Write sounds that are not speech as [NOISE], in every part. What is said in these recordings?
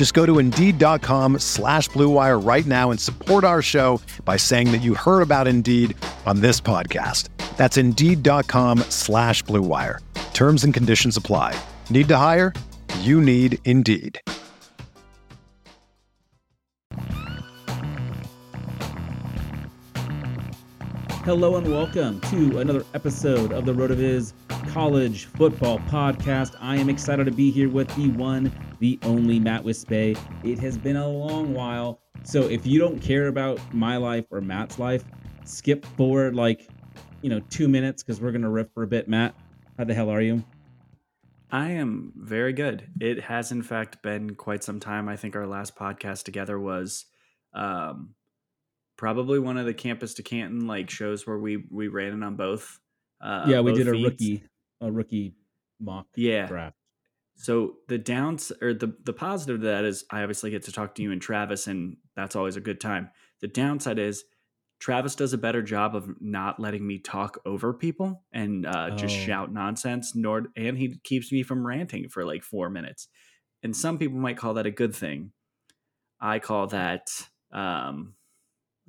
Just go to Indeed.com slash BlueWire right now and support our show by saying that you heard about Indeed on this podcast. That's Indeed.com slash BlueWire. Terms and conditions apply. Need to hire? You need Indeed. Hello and welcome to another episode of the RotoViz College Football Podcast. I am excited to be here with the one, the only Matt Wispe. It has been a long while, so if you don't care about my life or Matt's life, skip forward like you know two minutes because we're gonna riff for a bit. Matt, how the hell are you? I am very good. It has, in fact, been quite some time. I think our last podcast together was um, probably one of the campus to Canton like shows where we we ran it on both. Uh, yeah, we both did a feeds. rookie a rookie mock Yeah. draft. So the downs or the the positive of that is I obviously get to talk to you and Travis, and that's always a good time. The downside is Travis does a better job of not letting me talk over people and uh, just Oh. shout nonsense. Nor and he keeps me from ranting for like four minutes. And some people might call that a good thing. I call that, um,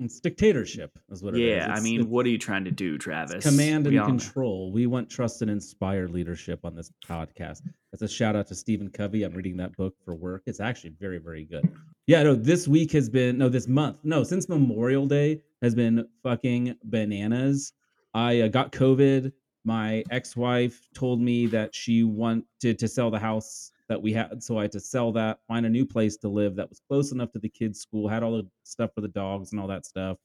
It's dictatorship, is what it is. yeah. I mean, what are you trying to do, Travis? command We and all control. We want trust and inspire leadership on this podcast. That's a shout out to Stephen Covey. I'm reading that book for work. It's actually very, very good. Yeah, no, this week has been no, this month, no, since Memorial Day has been fucking bananas. I uh, got COVID. My ex-wife told me that she wanted to sell the house that we had, so I had to sell that, find a new place to live that was close enough to the kids' school, had all the stuff for the dogs and all that stuff.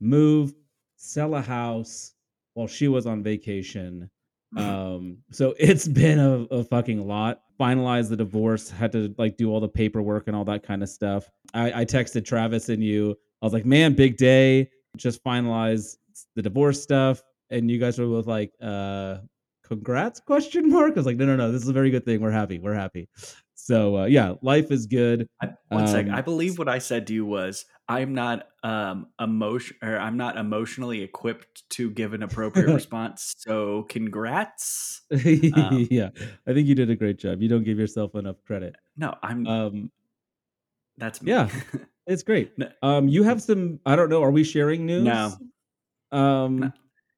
Move, sell a house while she was on vacation. Um, so [LAUGHS] it's been a, a fucking lot. Finalized the divorce, had to like do all the paperwork and all that kind of stuff. I, I texted Travis and you. I was like, man, big day. Just finalized the divorce stuff. And you guys were both like, uh, congrats question mark. I was like, no, no, no, this is a very good thing. We're happy. We're happy. So uh, yeah, life is good. I, one sec. Um, I believe what I said to you was I'm not um emotion or I'm not emotionally equipped to give an appropriate [LAUGHS] response. So congrats. Um, [LAUGHS] yeah, I think you did a great job. You don't give yourself enough credit. No, I'm Um, that's me. yeah. [LAUGHS] it's great. No. Um, you have some. I don't know. Are we sharing news? No. Um, No.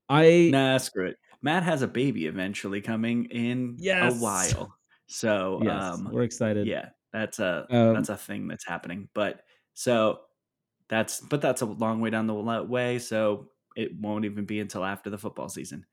I nah, screw it. Matt has a baby eventually coming in Yes. a while. So yes, um we're excited. yeah, that's a Um, that's a thing that's happening. But so that's but that's a long way down the way. So it won't even be until after the football season.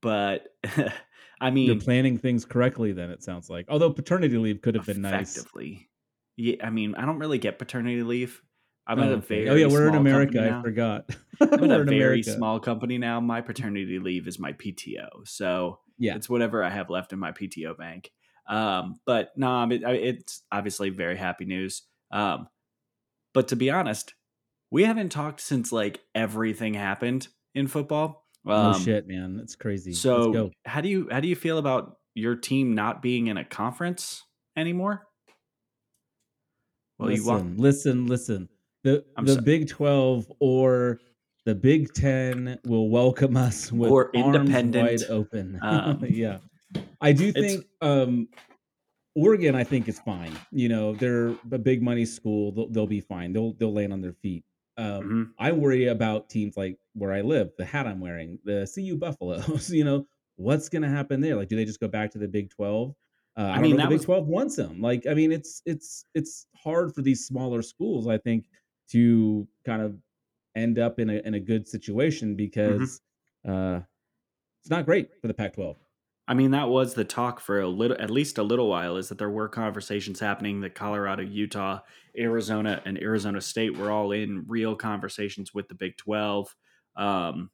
But [LAUGHS] I mean, You're planning things correctly. Then it sounds like. Although paternity leave could have been nice. effectively. Yeah, I mean, I don't really get paternity leave. I'm at Oh, a very oh yeah, we're in America. I forgot. [LAUGHS] I'm [LAUGHS] in a very America. small company now. My paternity leave is my PTO, so Yeah. it's whatever I have left in my PTO bank. Um, but no, it's obviously very happy news. Um, but to be honest, we haven't talked since like everything happened in football. oh Um, shit, man, it's crazy. Let's So go. how do you how do you feel about your team not being in a conference anymore? Well, you listen, want listen, listen. The I'm the Big Twelve or the Big Ten will welcome us with Or arms independent, wide open. [LAUGHS] um, yeah, I do think um, Oregon. I think is fine. You know, they're a big money school. They'll, they'll be fine. They'll they'll land on their feet. Um, Mhm. I worry about teams like where I live, the hat I'm wearing, the CU Buffaloes. [LAUGHS] you know, what's going to happen there? Like, do they just go back to the Big Twelve? Uh, I, I mean, the Big was- Twelve wants them. Like, I mean, it's it's it's hard for these smaller schools, I think, to kind of end up in a in a good situation because uh, it's not great for the Pac-12. I mean, that was the talk for a little, at least a little while, is that there were conversations happening that Colorado, Utah, Arizona, and Arizona State were all in real conversations with the Big 12. Um,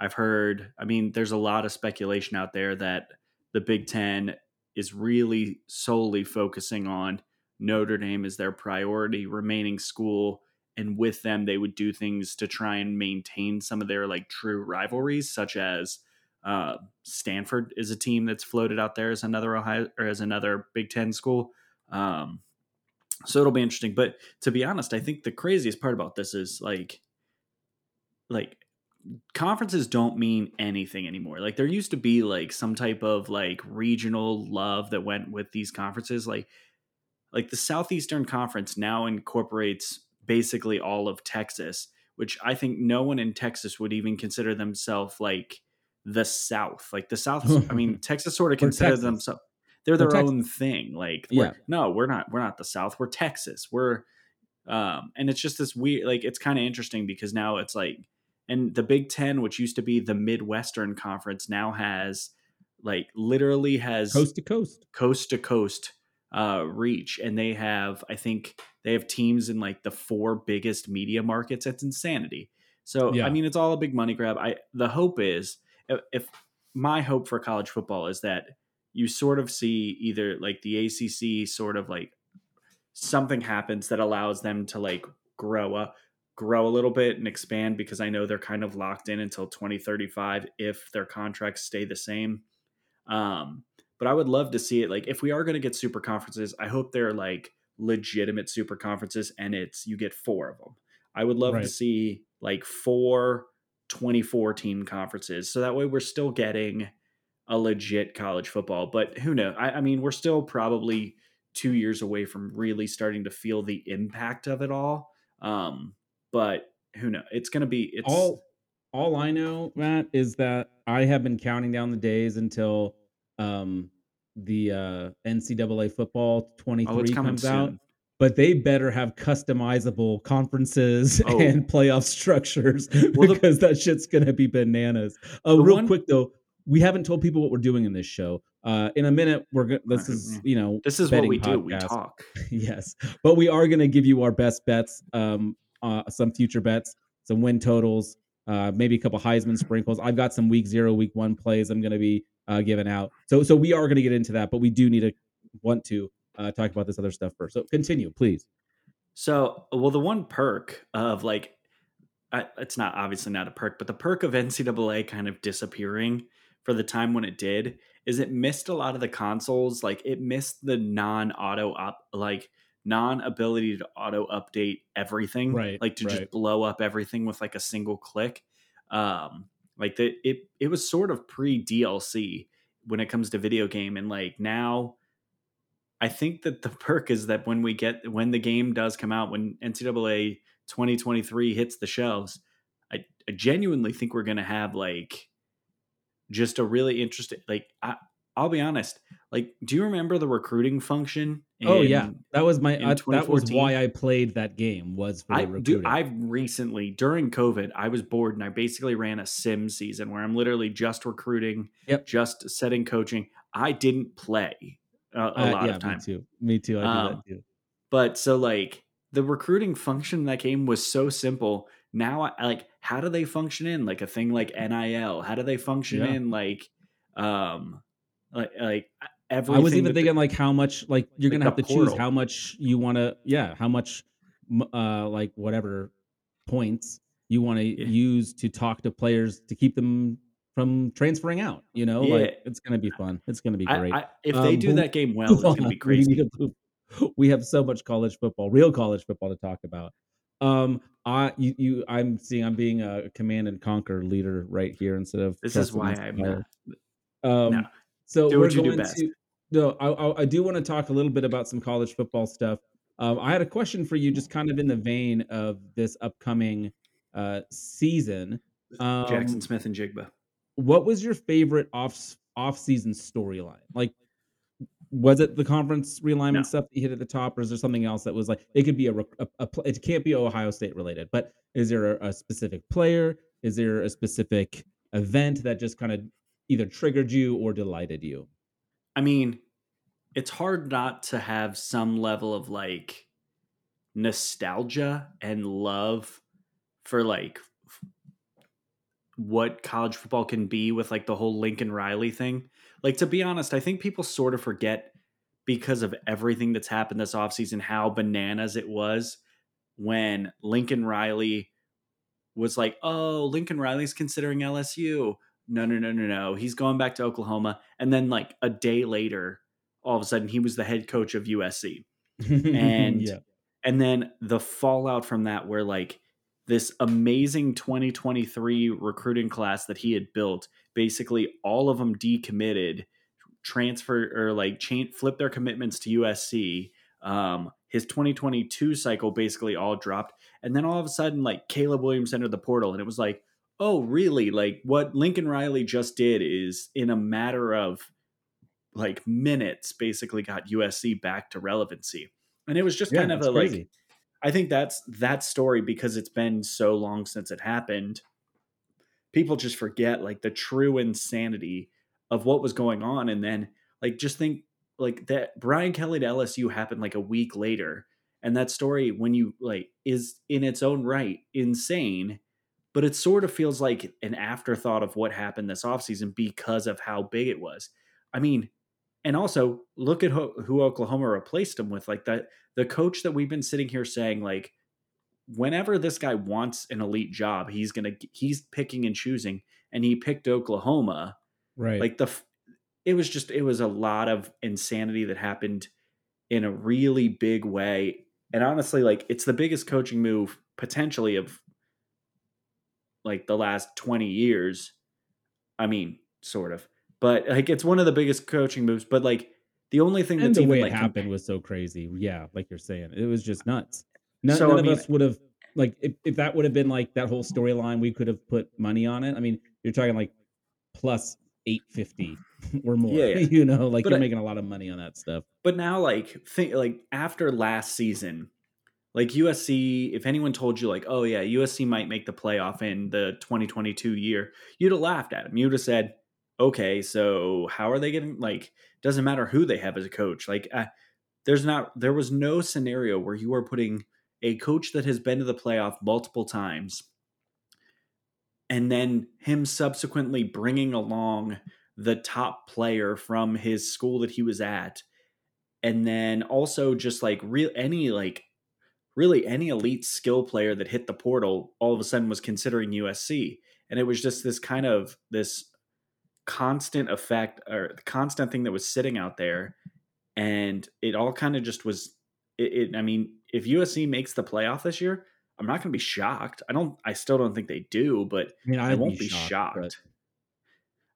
I've heard, I mean, there's a lot of speculation out there that the Big Ten is really solely focusing on Notre Dame as their priority remaining school. And with them, they would do things to try and maintain some of their like true rivalries, such as uh, Stanford is a team that's floated out there as another Ohio or as another Big Ten school. Um, so it'll be interesting. But to be honest, I think the craziest part about this is like, like conferences don't mean anything anymore. Like there used to be like some type of like regional love that went with these conferences. Like, like the Southeastern Conference now incorporates basically all of Texas, which I think no one in Texas would even consider themselves like the South. Like the South, I mean, [LAUGHS] Texas sort of considers themselves they're their own thing. Like, yeah, no, we're not. We're not the South. We're Texas. We're, um, and it's just this weird. Like, it's kind of interesting because now it's like, and the Big Ten, which used to be the Midwestern Conference, now has like literally has coast to coast, coast to coast uh, reach, and they have, I think, they have teams in like the four biggest media markets. It's insanity. So, yeah. I mean, it's all a big money grab. I the hope is if my hope for college football is that you sort of see either like the ACC sort of like something happens that allows them to like grow up grow a little bit and expand because I know they're kind of locked in until 2035 if their contracts stay the same. Um, but I would love to see it like if we are going to get super conferences, I hope they're like legitimate super conferences and it's you get four of them. I would love right. to see like four 24 team conferences. So that way we're still getting a legit college football. But who knows? I, I, mean, we're still probably two years away from really starting to feel the impact of it all. Um, but who knows? It's going to be it's all. All I know, Matt, is that I have been counting down the days until um, the uh, NCAA football 23 oh, comes soon. out but they better have customizable conferences [LAUGHS] oh. and playoff structures [LAUGHS] well, because the, that shit's gonna be bananas. Uh, real one, quick though, we haven't told people what we're doing in this show. Uh, in a minute, we're gonna. This is you know this is what we podcast. do. We talk. [LAUGHS] yes, but we are gonna give you our best bets, um, uh, some future bets, some win totals, uh, maybe a couple Heisman sprinkles. I've got some week zero, week one plays. I'm gonna be uh, giving out. So so we are gonna get into that, but we do need to want to uh, talk about this other stuff first. So continue, please. So, well, the one perk of like, I, it's not obviously not a perk, but the perk of NCAA kind of disappearing for the time when it did is it missed a lot of the consoles. Like it missed the non-auto up, like non-ability to auto update everything, right? Like to right. just blow up everything with like a single click. Um, like the it it was sort of pre DLC when it comes to video game, and like now I think that the [LAUGHS] perk is that when we get when the game does come out, when NCAA 2023 hits the shelves, I, I genuinely think we're gonna have like just a really interesting like I, I'll be honest. Like, do you remember the recruiting function? Oh yeah, that was my that was why I played that game. Was for I do. I've recently during COVID, I was bored and I basically ran a sim season where I'm literally just recruiting, yep. just setting coaching. I didn't play a, a uh, lot yeah, of time. Me too. Me too. I do um, that too. But so like the recruiting function in that game was so simple. Now I like how do they function in like a thing like NIL? How do they function yeah. in like um like like everything? I was even thinking like how much like you're like gonna have to portal. choose how much you want to yeah how much uh like whatever points you want to yeah. use to talk to players to keep them from transferring out. You know, yeah. like it's going to be fun. It's going to be great. I, I, if um, they do that game [LAUGHS] well, it's going to be crazy. We have so much college football, real college football to talk about. Um, I you, you I'm seeing I'm being a command and conquer leader right here instead of this is why I'm not. Um, no. so do we're going to. No, I, I do want to talk a little bit about some college football stuff. Um, I had a question for you, just kind of in the vein of this upcoming uh, season. Um, Jaxon Smith-Njigba what was your favorite off off season storyline? Like, was it the conference realignment no. stuff that you hit at the top, or is there something else that was like it could be a, a, a it can't be Ohio State related, but is there a, a specific player? Is there a specific event that just kind of either triggered you or delighted you? I mean, it's hard not to have some level of like nostalgia and love for like what college football can be with like the whole Lincoln Riley thing. Like to be honest, I think people sort of forget because of everything that's happened this offseason how bananas it was when Lincoln Riley was like, "Oh, Lincoln Riley's considering LSU." No, no, no, no, no. He's going back to Oklahoma. And then like a day later, all of a sudden he was the head coach of USC. And [LAUGHS] yeah. and then the fallout from that where like this amazing 2023 recruiting class that he had built, basically all of them decommitted, transfer or like change, flip their commitments to USC. Um, his 2022 cycle basically all dropped, and then all of a sudden, like Caleb Williams entered the portal, and it was like, oh, really? Like what Lincoln Riley just did is in a matter of like minutes, basically got USC back to relevancy, and it was just yeah, kind of a crazy. like I think that's that story because it's been so long since it happened. People just forget like the true insanity of what was going on, and then like just think like that Brian Kelly to LSU happened like a week later, and that story when you like is in its own right insane, but it sort of feels like an afterthought of what happened this offseason because of how big it was. I mean, and also look at who, who Oklahoma replaced him with. Like that, the coach that we've been sitting here saying, like, whenever this guy wants an elite job, he's gonna he's picking and choosing, and he picked Oklahoma. Right. Like the, it was just it was a lot of insanity that happened in a really big way, and honestly, like it's the biggest coaching move potentially of like the last twenty years. I mean, sort of. But like it's one of the biggest coaching moves. But like the only thing and that's the way even, it like, happened was so crazy. Yeah, like you're saying, it was just nuts. None, so, none of mean, us would have like if, if that would have been like that whole storyline, we could have put money on it. I mean, you're talking like plus eight fifty [LAUGHS] or more. Yeah, yeah. [LAUGHS] you know, like but you're I, making a lot of money on that stuff. But now, like think like after last season, like USC, if anyone told you like, oh yeah, USC might make the playoff in the 2022 year, you'd have laughed at him. You'd have said, okay, so how are they getting like doesn't matter who they have as a coach. Like uh, there's not there was no scenario where you are putting a coach that has been to the playoff multiple times and then him subsequently bringing along the top player from his school that he was at and then also just like real any like really any elite skill player that hit the portal all of a sudden was considering USC and it was just this kind of this constant effect or the constant thing that was sitting out there. And it all kind of just was it, it, i mean if usc makes the playoff this year i'm not going to be shocked. I don't i still don't think they do but i, mean, I won't be, be shocked, shocked. But...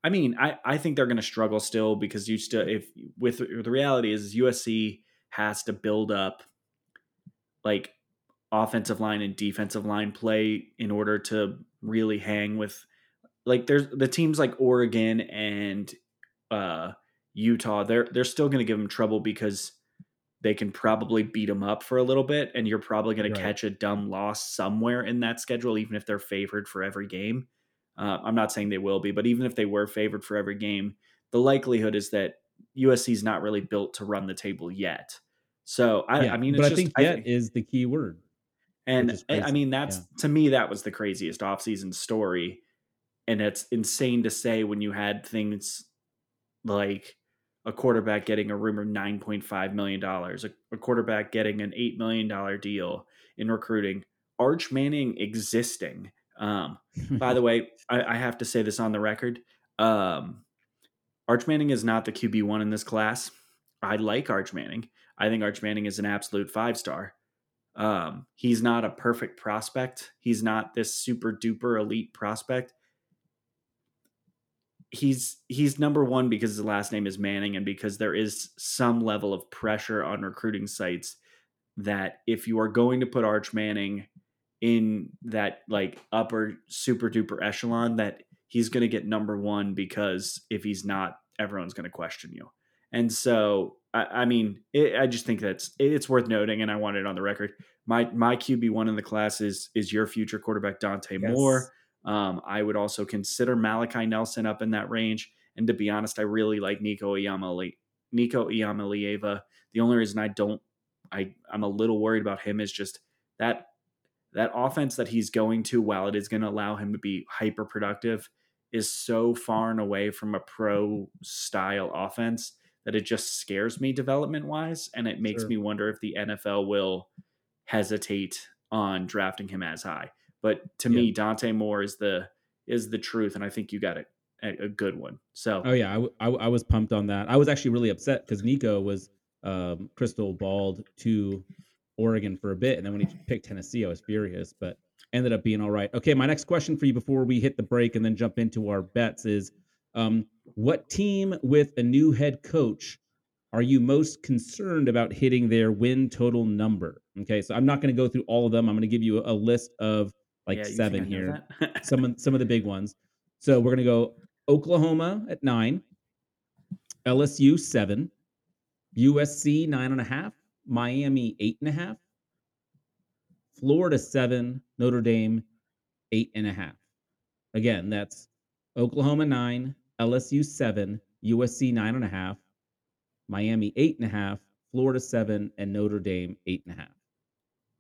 i mean i i think they're going to struggle still because you still if with the reality is usc has to build up like offensive line and defensive line play in order to really hang with like there's the teams like Oregon and uh, Utah. They're they're still going to give them trouble because they can probably beat them up for a little bit, and you're probably going right. to catch a dumb loss somewhere in that schedule, even if they're favored for every game. Uh, I'm not saying they will be, but even if they were favored for every game, the likelihood is that USC is not really built to run the table yet. So I, yeah, I mean, but I just, think yet I, is the key word. And I mean, that's yeah. to me that was the craziest offseason story and it's insane to say when you had things like a quarterback getting a rumored $9.5 million, a, a quarterback getting an $8 million deal in recruiting, Arch Manning existing. Um, by the [LAUGHS] way, I, I, have to say this on the record. Um, Arch Manning is not the QB1 in this class. I like Arch Manning. I think Arch Manning is an absolute five star. Um, he's not a perfect prospect. He's not this super duper elite prospect he's he's number one because his last name is Manning and because there is some level of pressure on recruiting sites that if you are going to put Arch Manning in that like upper super duper echelon that he's going to get number one because if he's not everyone's going to question you and so i, I mean it, i just think that's it's worth noting and i want it on the record my my qb1 in the class is is your future quarterback dante yes. moore Um, I would also consider Malachi Nelson up in that range. And to be honest, I really like Nico Iamale, Nico Iamaleava. The only reason I don't, I I'm a little worried about him is just that that offense that he's going to, while it is going to allow him to be hyper productive, is so far and away from a pro style offense that it just scares me development wise, and it makes sure. me wonder if the NFL will hesitate on drafting him as high. But to yeah. me, Dante Moore is the is the truth, and I think you got a, a, good one. So, oh yeah, I, I, I, was pumped on that. I was actually really upset because Nico was um, crystal balled to Oregon for a bit, and then when he picked Tennessee, I was furious, but ended up being all right. Okay, my next question for you before we hit the break and then jump into our bets is, um, what team with a new head coach are you most concerned about hitting their win total number? Okay, so I'm not going to go through all of them. I'm going to give you a list of like yeah, seven here. some of, some of the big ones. So we're going to go Oklahoma at nine, LSU seven, USC nine and a half, Miami eight and a half, Florida seven, Notre Dame eight and a half. Again, that's Oklahoma nine, LSU seven, USC nine and a half, Miami eight and a half, Florida seven, and Notre Dame eight and a half.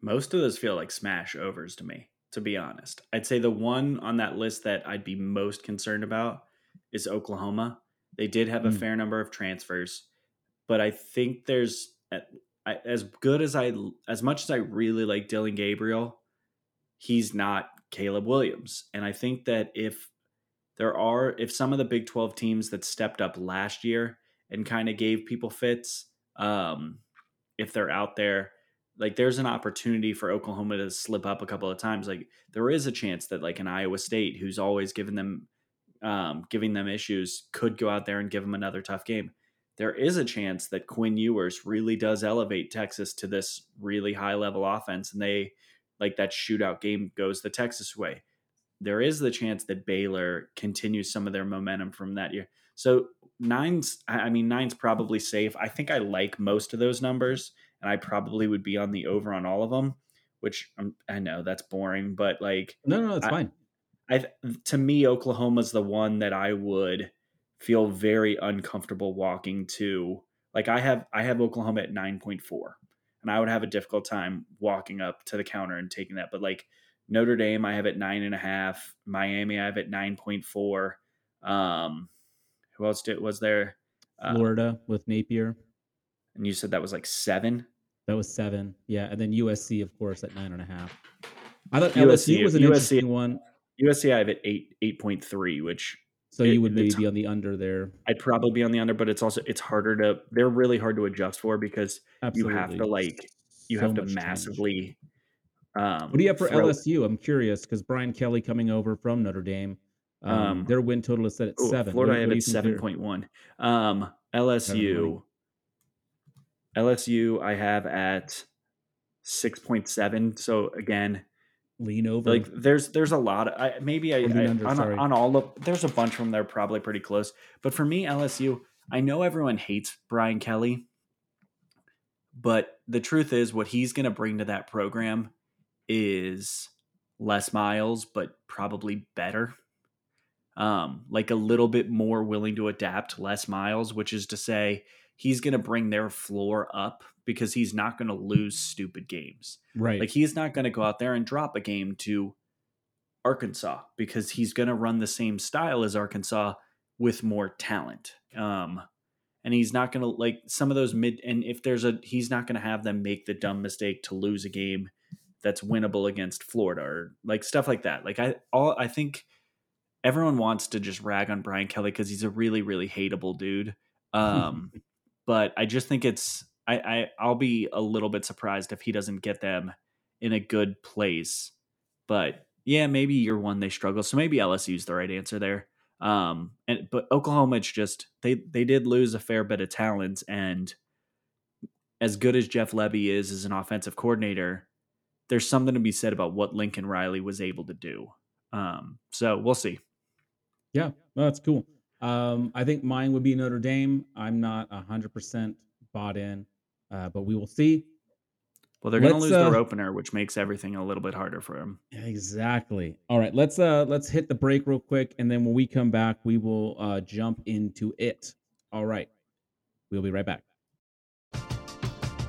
Most of those feel like smash overs to me to be honest. I'd say the one on that list that I'd be most concerned about is Oklahoma. They did have a mm. fair number of transfers, but I think there's as good as I as much as I really like Dillon Gabriel, he's not Caleb Williams. And I think that if there are if some of the Big 12 teams that stepped up last year and kind of gave people fits, um, if they're out there like there's an opportunity for Oklahoma to slip up a couple of times. Like there is a chance that like an Iowa State, who's always given them um, giving them issues, could go out there and give them another tough game. There is a chance that Quinn Ewers really does elevate Texas to this really high level offense, and they like that shootout game goes the Texas way. There is the chance that Baylor continues some of their momentum from that year. So nine's, I mean, nine's probably safe. I think I like most of those numbers and I probably would be on the over on all of them, which I'm, i know that's boring, but like no, no, it's fine. I to me, Oklahoma's the one that I would feel very uncomfortable walking to. Like I have, I have Oklahoma at nine point four, and I would have a difficult time walking up to the counter and taking that. But like Notre Dame, I have at nine and a half. Miami, I have at nine point four. Um, who else did was there? Uh, Florida uh, with Napier. And you said that was like seven? That was seven. Yeah. And then USC, of course, at nine and a half. I thought USC, LSU was an USC, interesting one. USC, I have at eight eight point three, which so it, you would maybe be on the under there. I'd probably be on the under, but it's also it's harder to they're really hard to adjust for because Absolutely. you have to like you so have to massively um, what do you have for throw, LSU? I'm curious because Brian Kelly coming over from Notre Dame. Um, um, their win total is set at oh, seven. Florida what, I have at seven point one. Um, LSU LSU I have at 6.7. So again, lean over. Like there's there's a lot of I, maybe I, I under, on, on, all of there's a bunch of them that are probably pretty close. But for me, LSU, I know everyone hates Brian Kelly, but the truth is what he's going to bring to that program is Les Miles, but probably better. Um, like a little bit more willing to adapt Les Miles, which is to say he's going to bring their floor up because he's not going to lose stupid games. Right. Like he's not going to go out there and drop a game to Arkansas because he's going to run the same style as Arkansas with more talent. Um, and he's not going to like some of those mid and if there's a he's not going to have them make the dumb mistake to lose a game that's winnable against Florida or like stuff like that. Like I all I think everyone wants to just rag on Brian Kelly cuz he's a really really hateable dude. Um [LAUGHS] but I just think it's I, I I'll be a little bit surprised if he doesn't get them in a good place. But yeah, maybe year one they struggle, so maybe LSU's the right answer there. Um, and but Oklahoma, it's just they they did lose a fair bit of talent, and as good as Jeff Lebby is as an offensive coordinator, there's something to be said about what Lincoln Riley was able to do. Um, so we'll see. Yeah, well, that's cool. Um, I think mine would be Notre Dame. I'm not hundred percent bought in, uh, but we will see. Well, they're going to lose their uh, opener, which makes everything a little bit harder for them. Exactly. All right, let's uh let's hit the break real quick and then when we come back, we will uh jump into it. All right. We'll be right back.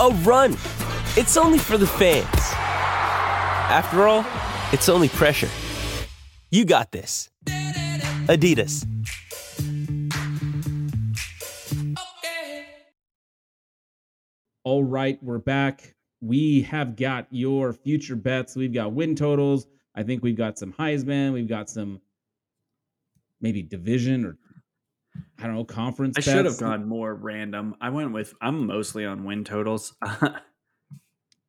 a run. It's only for the fans. After all, it's only pressure. You got this. Adidas. All right, we're back. We have got your future bets. We've got win totals. I think we've got some Heisman. We've got some maybe division or I don't know conference. I should have gone more random. I went with I'm mostly on win totals. [LAUGHS]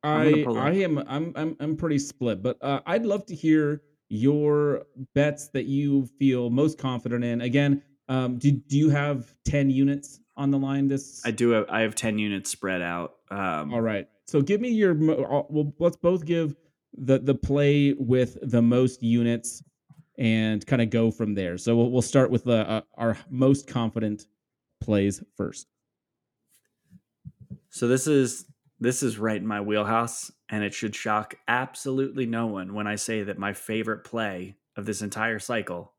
I I am I'm I'm I'm pretty split, but uh, I'd love to hear your bets that you feel most confident in. Again, um, do do you have ten units on the line? This I do have I have 10 units spread out. Um All right. So give me your. uh, Well, let's both give the the play with the most units, and kind of go from there. So we'll we'll start with the, uh, our most confident plays first. So this is this is right in my wheelhouse, and it should shock absolutely no one when I say that my favorite play of this entire cycle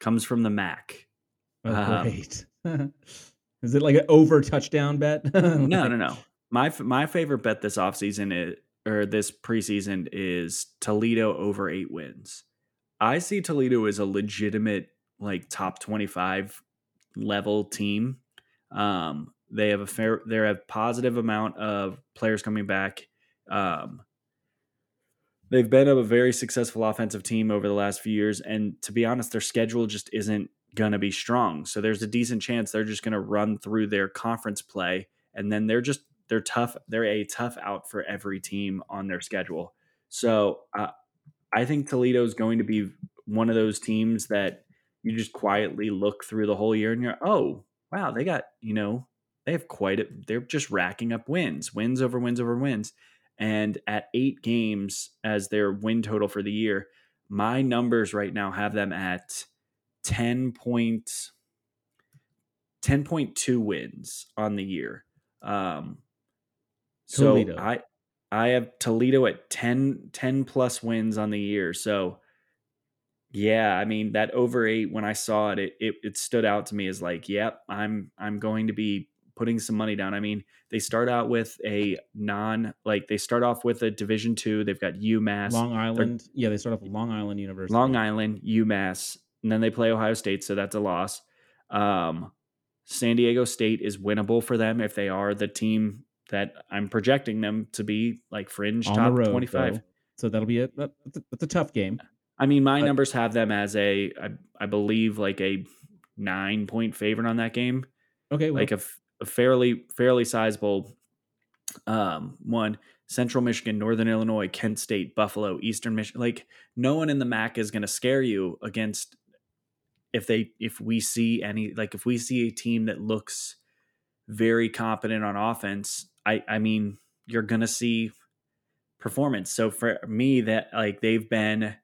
comes from the MAC. Oh, Um, great. [LAUGHS] Is it like an over touchdown bet? [LAUGHS] No, no, no. My my favorite bet this offseason is or this preseason is Toledo over eight wins. I see Toledo as a legitimate like top twenty five level team. Um, they have a fair, they have positive amount of players coming back. Um, they've been a very successful offensive team over the last few years, and to be honest, their schedule just isn't gonna be strong. So there's a decent chance they're just gonna run through their conference play, and then they're just they're tough. They're a tough out for every team on their schedule. So uh, I think Toledo is going to be one of those teams that you just quietly look through the whole year and you're, oh, wow, they got, you know, they have quite a, they're just racking up wins, wins over wins over wins. And at eight games as their win total for the year, my numbers right now have them at 10 point, 10.2 wins on the year. Um, so Toledo. I, I have Toledo at 10, 10 plus wins on the year. So yeah, I mean that over eight when I saw it, it it, it stood out to me as like, yep, I'm I'm going to be putting some money down. I mean, they start out with a non like they start off with a division two. They've got UMass, Long Island. Yeah, they start off with Long Island University. Long Island, UMass, and then they play Ohio State, so that's a loss. Um, San Diego State is winnable for them if they are the team that I'm projecting them to be, like fringe on top road, 25. though. So that'll be it. That, that's, a, that's a tough game. I mean, my But- numbers have them as a, I, I believe, like a nine point favorite on that game, Okay, well, like a fairly fairly sizable um, one. Central Michigan, Northern Illinois, Kent State, Buffalo, Eastern Michigan. Like no one in the MAC is going to scare you against if they if we see any like if we see a team that looks very competent on offense. I I mean you're to see performance. So for me, that like they've been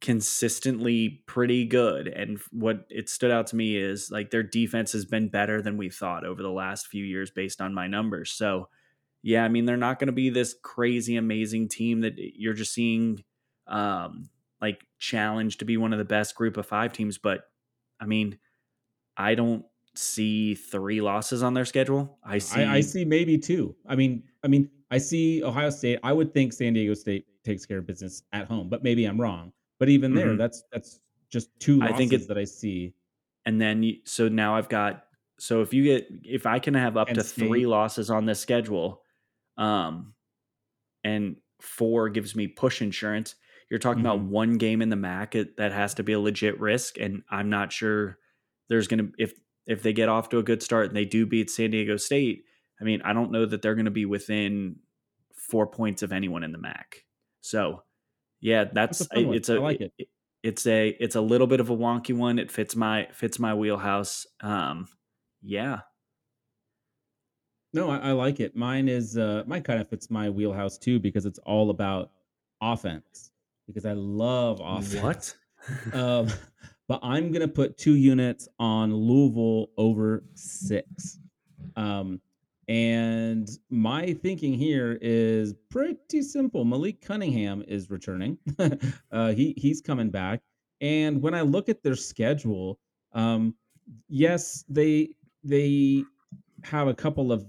consistently pretty good. And what it stood out to me is like their defense has been better than we thought over the last few years based on my numbers. So, yeah, I mean, they're not going to be this crazy, amazing team that you're just seeing um, like challenged to be one of the best group of five teams. But I mean, I don't see three losses on their schedule. I see. I, I see maybe two. I mean, I mean, I see Ohio State. I would think San Diego State takes care of business at home, but maybe I'm wrong. But even there, Mhm. that's that's just two I losses think that I see. and then so now I've got so if you get if I can have up Penn to three losses on this schedule, um, and four gives me push insurance. You're talking about Mhm. one game in the MAC it- that has to be a legit risk, and I'm not sure there's gonna if if they get off to a good start and they do beat San Diego State. I mean, I don't know that they're going to be within four points of anyone in the MAC. So, yeah, that's, a it's a like it. it's a it's a little bit of a wonky one. It fits my fits my wheelhouse. Um, yeah, No, I, I like it. Mine is uh mine kind of fits my wheelhouse too because it's all about offense. Because I love offense. What? um, [LAUGHS] [LAUGHS] but I'm gonna put two units on Louisville over six. Um, and my thinking here is pretty simple. Malik Cunningham is returning. [LAUGHS] uh, he he's coming back. And when I look at their schedule, um, yes, they they have a couple of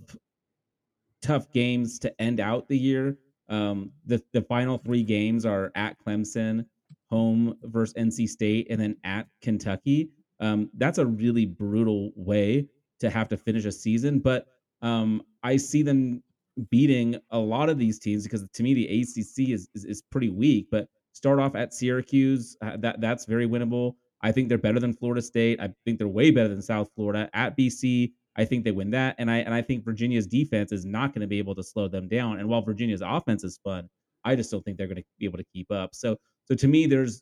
tough games to end out the year. Um, the the final three games are at Clemson, home versus NC State, and then at Kentucky. Um, that's a really brutal way to have to finish a season, but um, I see them beating a lot of these teams because to me the ACC is is, is pretty weak. But start off at Syracuse, uh, that that's very winnable. I think they're better than Florida State. I think they're way better than South Florida. At BC, I think they win that, and I and I think Virginia's defense is not going to be able to slow them down. And while Virginia's offense is fun, I just don't think they're going to be able to keep up. So so to me, there's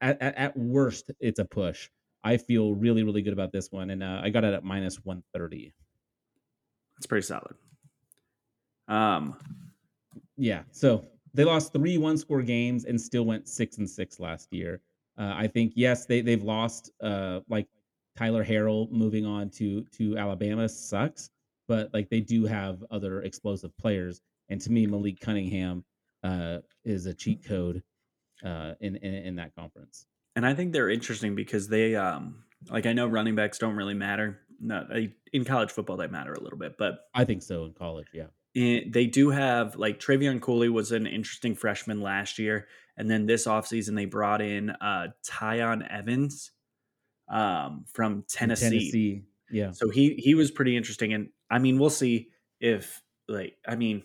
at, at, at worst it's a push. I feel really really good about this one, and uh, I got it at minus one thirty. that's pretty solid. Um, Yeah. So they lost three one score games and still went six and six last year. Uh, I think yes, they they've lost uh like Tyler Harrell moving on to to Alabama sucks, but like they do have other explosive players. And to me, Malik Cunningham uh is a cheat code uh in in, in that conference. and I think they're interesting because they, um, like I know running backs don't really matter. No, they, in college football they matter a little bit, but I think so in college, yeah. it, they do have like Trevion Cooley was an interesting freshman last year, and then this offseason they brought in uh, Tiyon Evans um, from Tennessee. Tennessee. Yeah. So he he was pretty interesting, and I mean we'll see if like I mean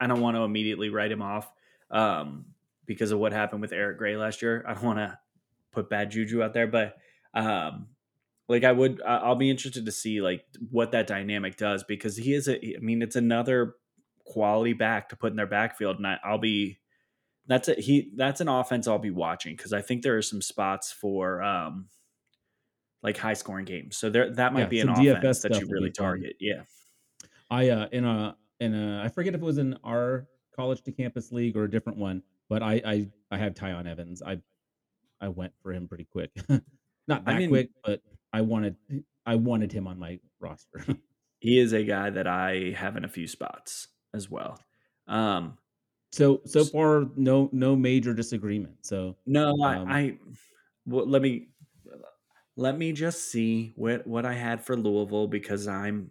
I don't want to immediately write him off um, because of what happened with Eric Gray last year. I don't want to put bad juju out there, but um, like I would, I'll be interested to see like what that dynamic does because he is a. I mean, it's another quality back to put in their backfield, and I, I'll be. That's a he. That's an offense I'll be watching because I think there are some spots for um, like high scoring games. So there that might Yeah, be an DFS offense that you really target. Yeah. I uh in a in a I forget if it was in our college to campus league or a different one, but I I I have Tiyon Evans. I I went for him pretty quick. [LAUGHS] Not I that mean- quick, but I wanted I wanted him on my roster. [LAUGHS] He is a guy that I have in a few spots as well. Um, so so far no no major disagreement. So no, I, Um, I well, let me let me just see what what I had for Louisville because I'm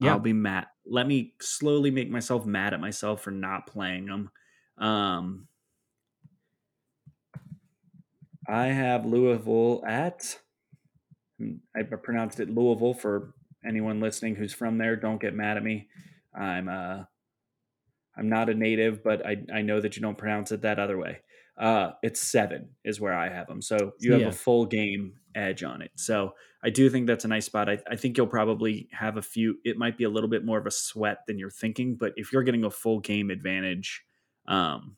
Yeah. I'll be mad. Let me slowly make myself mad at myself for not playing them. Um, I have Louisville at. I pronounced it Louisville for anyone listening who's from there. Don't get mad at me. I'm uh, I'm not a native, but I I know that you don't pronounce it that other way. Uh, it's seven is where I have them. So you have Yeah. a full game edge on it. So I do think that's a nice spot. I, I think you'll probably have a few. It might be a little bit more of a sweat than you're thinking, but if you're getting a full game advantage, um,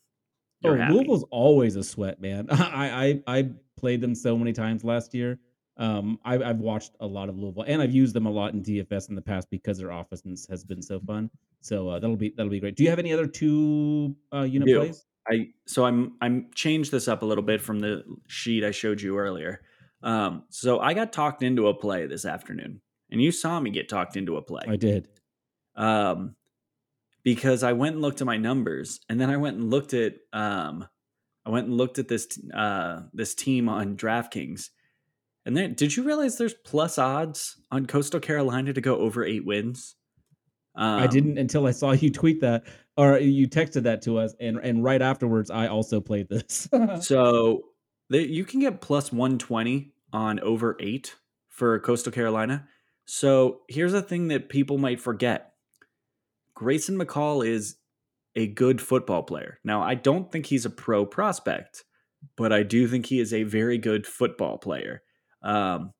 Oh, happy. Louisville's always a sweat, man. [LAUGHS] I, I I played them so many times last year. Um, I've I've watched a lot of Louisville, and I've used them a lot in DFS in the past because their offense has been so fun. So uh, that'll be that'll be great. Do you have any other two uh, unit plays? I so I'm I'm changed this up a little bit from the sheet I showed you earlier. Um, so I got talked into a play this afternoon, and you saw me get talked into a play. I did. Um, because I went and looked at my numbers, and then I went and looked at um, I went and looked at this uh this team on DraftKings, and then did you realize there's plus odds on Coastal Carolina to go over eight wins? Um, I didn't until I saw you tweet that or you texted that to us, and and right afterwards, I also played this. [LAUGHS] so you can get plus one twenty on over eight for Coastal Carolina. So here's a thing that people might forget: Grayson McCall is a good football player. Now, I don't think he's a pro prospect, but I do think he is a very good football player. Um,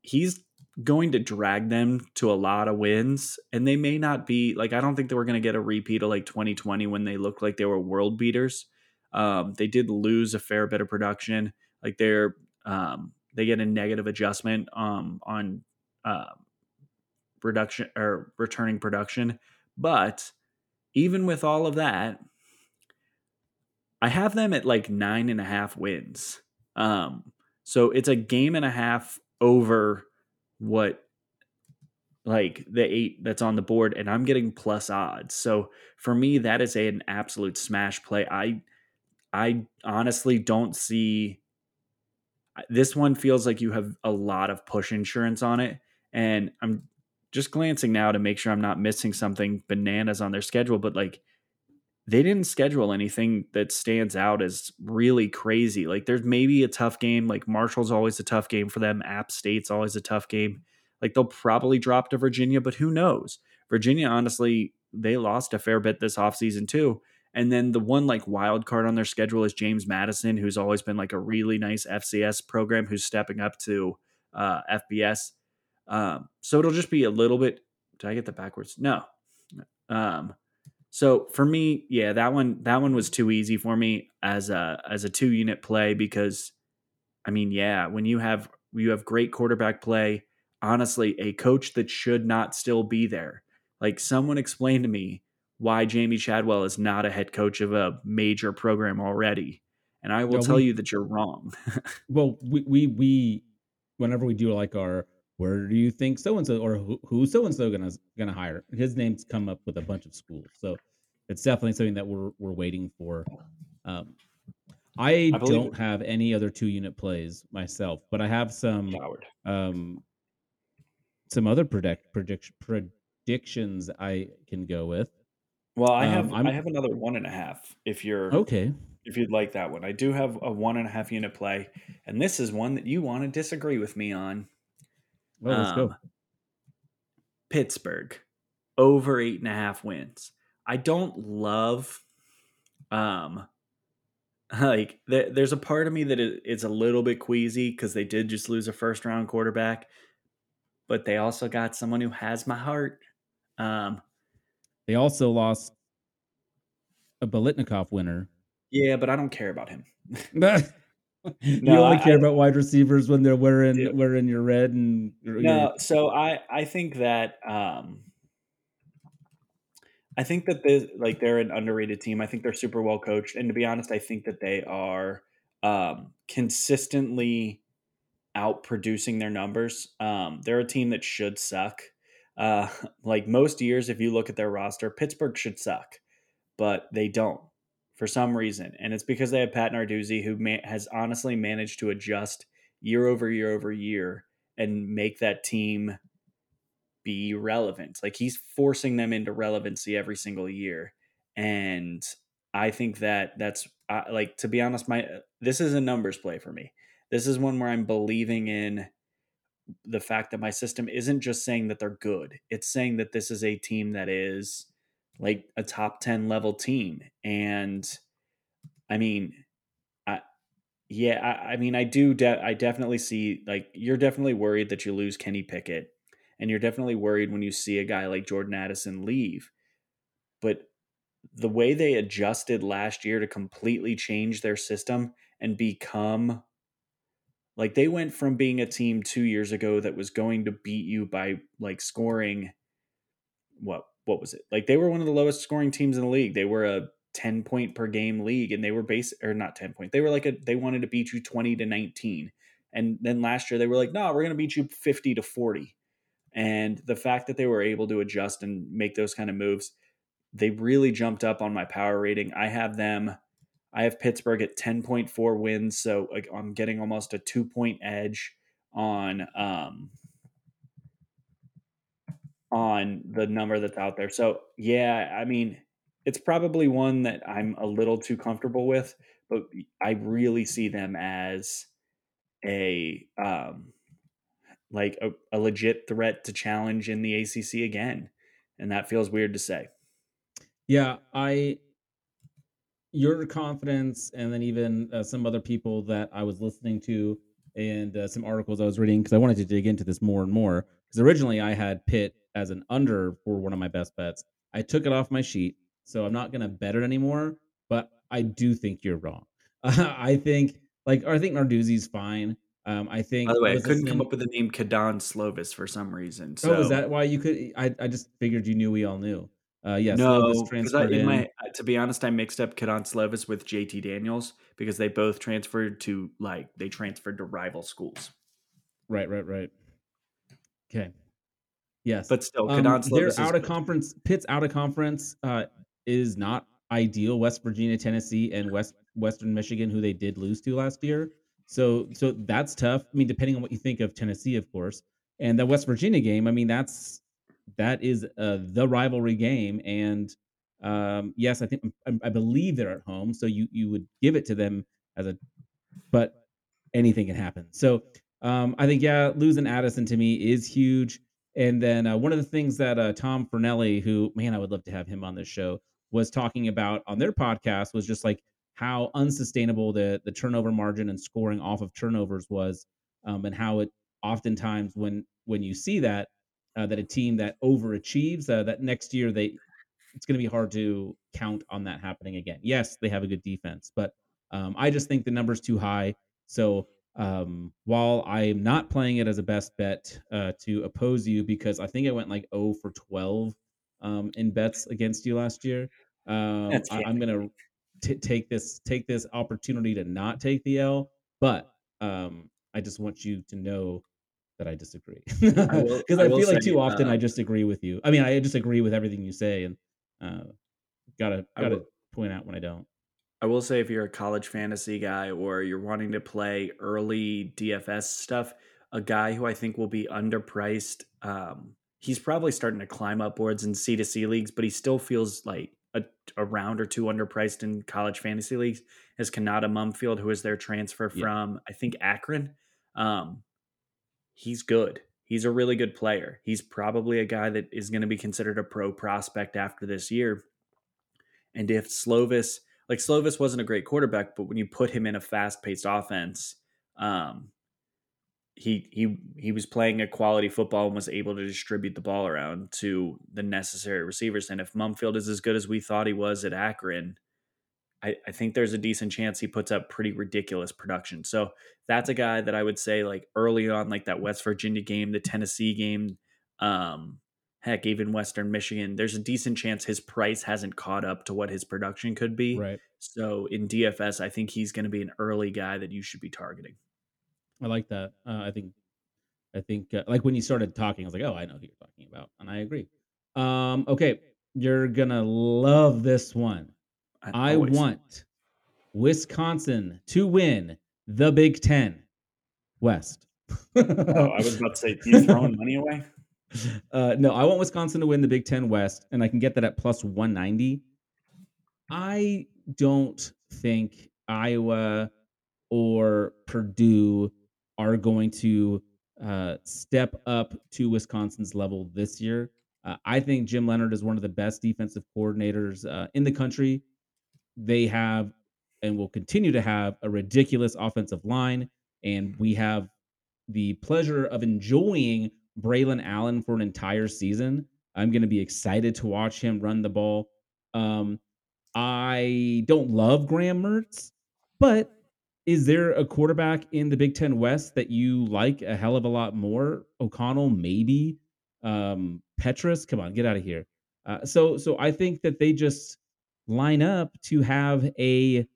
he's going to drag them to a lot of wins and they may not be like i don't think they were going to get a repeat of like 2020 when they looked like they were world beaters um, they did lose a fair bit of production like they're um, they get a negative adjustment um, on uh, or returning production but even with all of that i have them at like nine and a half wins um, so it's a game and a half over what like the eight that's on the board and I'm getting plus odds. So for me that is a, an absolute smash play. I I honestly don't see this one feels like you have a lot of push insurance on it and I'm just glancing now to make sure I'm not missing something bananas on their schedule but like they didn't schedule anything that stands out as really crazy. Like there's maybe a tough game, like Marshall's always a tough game for them, App State's always a tough game. Like they'll probably drop to Virginia, but who knows? Virginia, honestly, they lost a fair bit this offseason too. And then the one like wild card on their schedule is James Madison, who's always been like a really nice FCS program who's stepping up to uh, FBS. Um, so it'll just be a little bit. Did I get that backwards? No. Um, so for me, yeah, that one that one was too easy for me as a as a two unit play because I mean, yeah, when you have you have great quarterback play, honestly, a coach that should not still be there. Like someone explained to me why Jamey Chadwell is not a head coach of a major program already. And I will tell we, you that you're wrong. [LAUGHS] well, we, we we whenever we do like our where do you think so and so or who, who's so and so gonna gonna hire? His name's come up with a bunch of schools, so it's definitely something that we're we're waiting for. Um, I, I don't have any other two unit plays myself, but I have some um, some other predict predict predictions I can go with. Well, I have um, I have another one and a half. If you're okay, if you'd like that one, I do have a one and a half unit play, and this is one that you want to disagree with me on. Well, let's um, go. Pittsburgh over eight and a half wins. I don't love, um, [LAUGHS] like th- there's a part of me that is a little bit queasy because they did just lose a first round quarterback, but they also got someone who has my heart. Um, they also lost a Biletnikoff winner. Yeah, but I don't care about him. [LAUGHS] [LAUGHS] [LAUGHS] you only I, care about wide receivers when they're wearing yeah. wearing your red and no. So I I think that um, I think that they like they're an underrated team. I think they're super well coached, and to be honest, I think that they are um, consistently outproducing their numbers. Um, they're a team that should suck. Uh, [LAUGHS] like most years, if you look at their roster, Pittsburgh should suck, but they don't for some reason, and it's because they have Pat Narduzzi, who has honestly managed to adjust year over year over year and make that team be relevant. Like he's forcing them into relevancy every single year, and I think that that's uh, like to be honest, my this is a numbers play for me. This is one where I'm believing in the fact that my system isn't just saying that they're good. It's saying that this is a team that is like a top 10 level team. And I mean, I, yeah, I, I mean, I do, de- I definitely see like you're definitely worried that you lose Kenny Pickett and you're definitely worried when you see a guy like Jordan Addison leave. But the way they adjusted last year to completely change their system and become like they went from being a team 2 years ago that was going to beat you by like scoring what what was it? Like they were one of the lowest scoring teams in the league. They were a 10 point per game league and they were base or not 10 point. They were like a they wanted to beat you 20 to 19. And then last year they were like, "No, we're going to beat you 50 to 40." And the fact that they were able to adjust and make those kind of moves, they really jumped up on my power rating. I have them I have Pittsburgh at 10.4 wins, so I'm getting almost a 2 point edge on um on the number that's out there. So, yeah, I mean, it's probably one that I'm a little too comfortable with, but I really see them as a um like a, a legit threat to challenge in the ACC again, and that feels weird to say. Yeah, I your confidence, and then even uh, some other people that I was listening to, and uh, some articles I was reading because I wanted to dig into this more and more. Because originally I had Pitt as an under for one of my best bets. I took it off my sheet, so I'm not going to bet it anymore. But I do think you're wrong. [LAUGHS] I think like I think Narduzzi's fine. Um, I think. By the way, I, I couldn't come up with the name Kedon Slovis for some reason. So. Oh, is that why you could? I, I just figured you knew we all knew. Uh, yes, no, because in my to be honest, I mixed up Kedon Slovis with JT Daniels because they both transferred to like they transferred to rival schools. Right, right, right. Okay. Yes, but still, um, they're out of conference. Pitt's out of conference uh, is not ideal. West Virginia, Tennessee, and West Western Michigan, who they did lose to last year, so so that's tough. I mean, depending on what you think of Tennessee, of course, and the West Virginia game. I mean, that's that is uh, the rivalry game, and um, yes, I think I, I believe they're at home, so you you would give it to them as a, but anything can happen. So um, I think yeah, losing Addison to me is huge. And then uh, one of the things that uh, Tom Fornelli, who man, I would love to have him on this show, was talking about on their podcast was just like how unsustainable the the turnover margin and scoring off of turnovers was, um, and how it oftentimes when when you see that uh, that a team that overachieves uh, that next year they it's going to be hard to count on that happening again. Yes, they have a good defense, but um, I just think the number's too high. So um, while I am not playing it as a best bet uh, to oppose you because I think I went like 0 for 12 um, in bets against you last year, um, I, am going to t- take this take this opportunity to not take the L, but um, I just want you to know that I disagree [LAUGHS] because I, I, I, feel like say, too often uh, I just agree with you. I mean, I just agree with everything you say, and uh, gotta gotta point out when I don't. I will say, if you're a college fantasy guy or you're wanting to play early DFS stuff, a guy who I think will be underpriced. Um, he's probably starting to climb upwards in C to C leagues, but he still feels like a, a round or two underpriced in college fantasy leagues is Konata Mumpfield, who is their transfer from, yeah. I think, Akron. Um, he's good. He's a really good player. He's probably a guy that is going to be considered a pro prospect after this year. And if Slovis, like Slovis wasn't a great quarterback, but when you put him in a fast paced offense, um, he he he was playing a quality football and was able to distribute the ball around to the necessary receivers. And if Mumpfield is as good as we thought he was at Akron, I, I think there's a decent chance he puts up pretty ridiculous production. So that's a guy that I would say like early on, like that West Virginia game, the Tennessee game, um, heck, even Western Michigan, there's a decent chance his price hasn't caught up to what his production could be. Right. So in DFS, I think he's going to be an early guy that you should be targeting. I like that. Uh, I think, I think, uh, like when you started talking, I was like, oh, I know who you're talking about, and I agree. Um, okay, you're gonna love this one. I, I want Wisconsin to win the Big Ten West. oh, I was about to say, you throwing [LAUGHS] money away? Uh, no, I want Wisconsin to win the Big Ten West, and I can get that at plus 190. I don't think Iowa or Purdue are going to uh, step up to Wisconsin's level this year. Uh, I think Jim Leonhard is one of the best defensive coordinators uh, in the country. They have and will continue to have a ridiculous offensive line, and we have the pleasure of enjoying Braylon Allen for an entire season. I'm going to be excited to watch him run the ball. Um, I don't love Graham Mertz, but is there a quarterback in the Big Ten West that you like a hell of a lot more? O'Connell, maybe. Um, Petras, come on, get out of here. Uh, so, so I think that they just line up to have a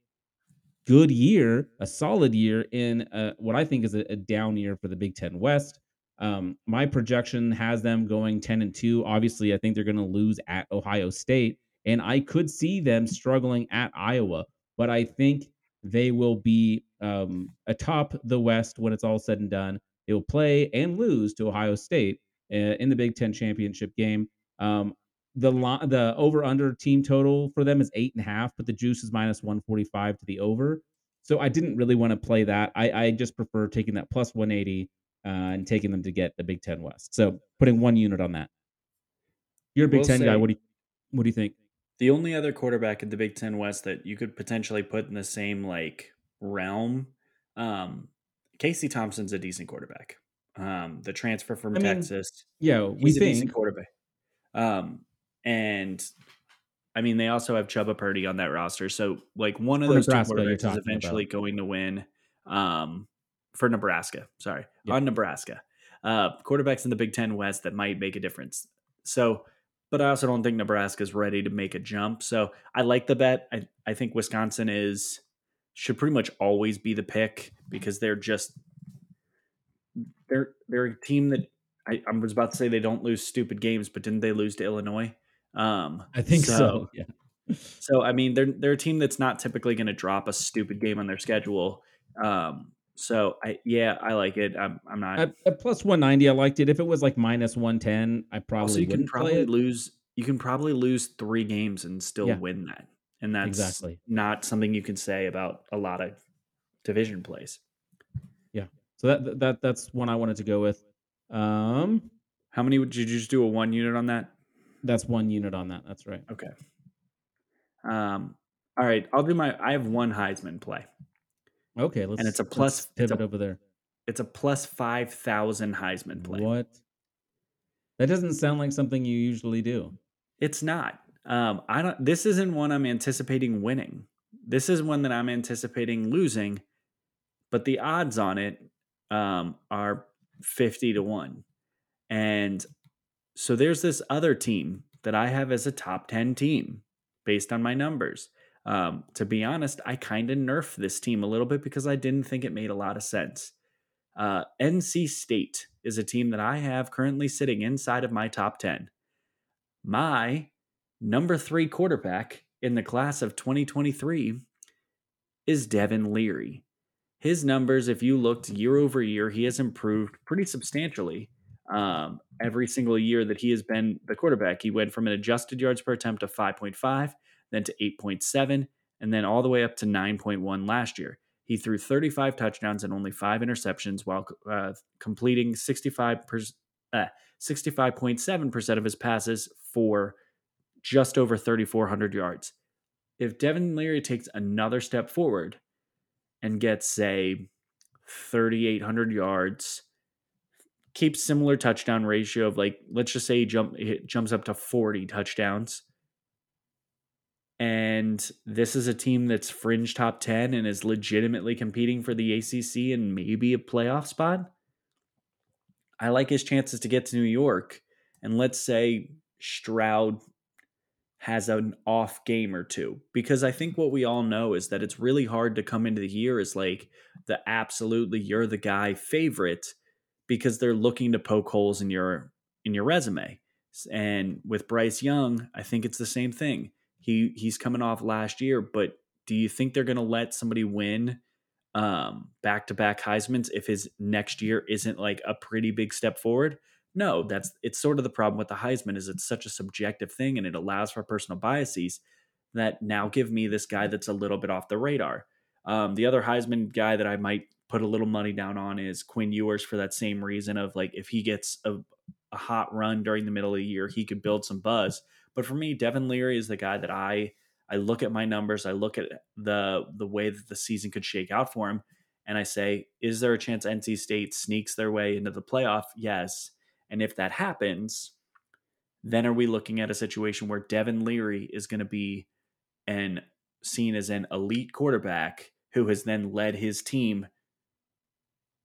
good year, a solid year in uh, what I think is a, a, down year for the Big Ten West. Um, my projection has them going 10 and 2. Obviously, I think they're going to lose at Ohio State, and I could see them struggling at Iowa, but I think they will be um, atop the West when it's all said and done. They will play and lose to Ohio State uh, in the Big Ten championship game. Um, the the over under team total for them is eight and a half, but the juice is minus 145 to the over. So I didn't really want to play that. I, I just prefer taking that plus 180 uh, and taking them to get the Big Ten West. So putting one unit on that. You're a Big Ten say, guy. What do you what do you think? The only other quarterback in the Big Ten West that you could potentially put in the same like realm, um, Casey Thompson's a decent quarterback. Um, the transfer from I Texas. Mean, yeah, we think a decent quarterback. Um, and I mean, they also have Chubba Purdy on that roster. So, like, one of those two quarterbacks is eventually about. going to win um, for Nebraska. Sorry, on Nebraska. Uh, quarterbacks in the Big Ten West that might make a difference. So, but I also don't think Nebraska is ready to make a jump. So, I like the bet. I, I think Wisconsin is should pretty much always be the pick because they're just they're they're a team that I, I was about to say they don't lose stupid games, but didn't they lose to Illinois? Um, I think so. so. [LAUGHS] Yeah. So I mean, they're they're a team that's not typically going to drop a stupid game on their schedule. Um, so I yeah, I like it. I'm, I'm not at, at plus one ninety. I liked it. If it was like minus one ten, I probably also, you can probably lose. You can probably lose three games and still yeah. win that, and that's exactly not something you can say about a lot of division plays. Yeah. So that that that's one I wanted to go with. Um, how many would you just do a one unit on that? That's one unit on that. That's right. Okay. Um. All right. I'll do my. I have one Heisman play. Okay. Let's. And it's a plus pivot a, over there. It's a plus five thousand Heisman play. What? That doesn't sound like something you usually do. It's not. Um. I don't. This isn't one I'm anticipating winning. This is one that I'm anticipating losing, but the odds on it um, are fifty to one, and so there's this other team that I have as a top 10 team based on my numbers. Um, to be honest, I kind of nerfed this team a little bit because I didn't think it made a lot of sense. Uh, NC State is a team that I have currently sitting inside of my top 10. My number three quarterback in the class of 2023 is Devin Leary. His numbers, if you looked year over year, he has improved pretty substantially um, every single year that he has been the quarterback. He went from an adjusted yards per attempt of 5.5, then to 8.7, and then all the way up to 9.1 last year. He threw 35 touchdowns and only five interceptions while uh, completing 65 uh, 65.7% of his passes for just over 3,400 yards. If Devin Leary takes another step forward and gets, say, 3,800 yards, keeps similar touchdown ratio of like let's just say he jump jumps up to 40 touchdowns and this is a team that's fringe top 10 and is legitimately competing for the ACC and maybe a playoff spot I like his chances to get to New York and let's say Stroud has an off game or two because I think what we all know is that it's really hard to come into the year as like the absolutely you're the guy favorite because they're looking to poke holes in your in your resume. And with Bryce Young, I think it's the same thing. He he's coming off last year, but do you think they're going to let somebody win um, back-to-back Heisman's if his next year isn't like a pretty big step forward? No, that's it's sort of the problem with the Heisman is it's such a subjective thing and it allows for personal biases that now give me this guy that's a little bit off the radar. Um, the other Heisman guy that I might put a little money down on is Quinn Ewers for that same reason of like if he gets a, a hot run during the middle of the year, he could build some buzz. But for me, Devin Leary is the guy that I I look at my numbers, I look at the the way that the season could shake out for him, and I say, is there a chance NC State sneaks their way into the playoff? Yes. And if that happens, then are we looking at a situation where Devin Leary is going to be an seen as an elite quarterback who has then led his team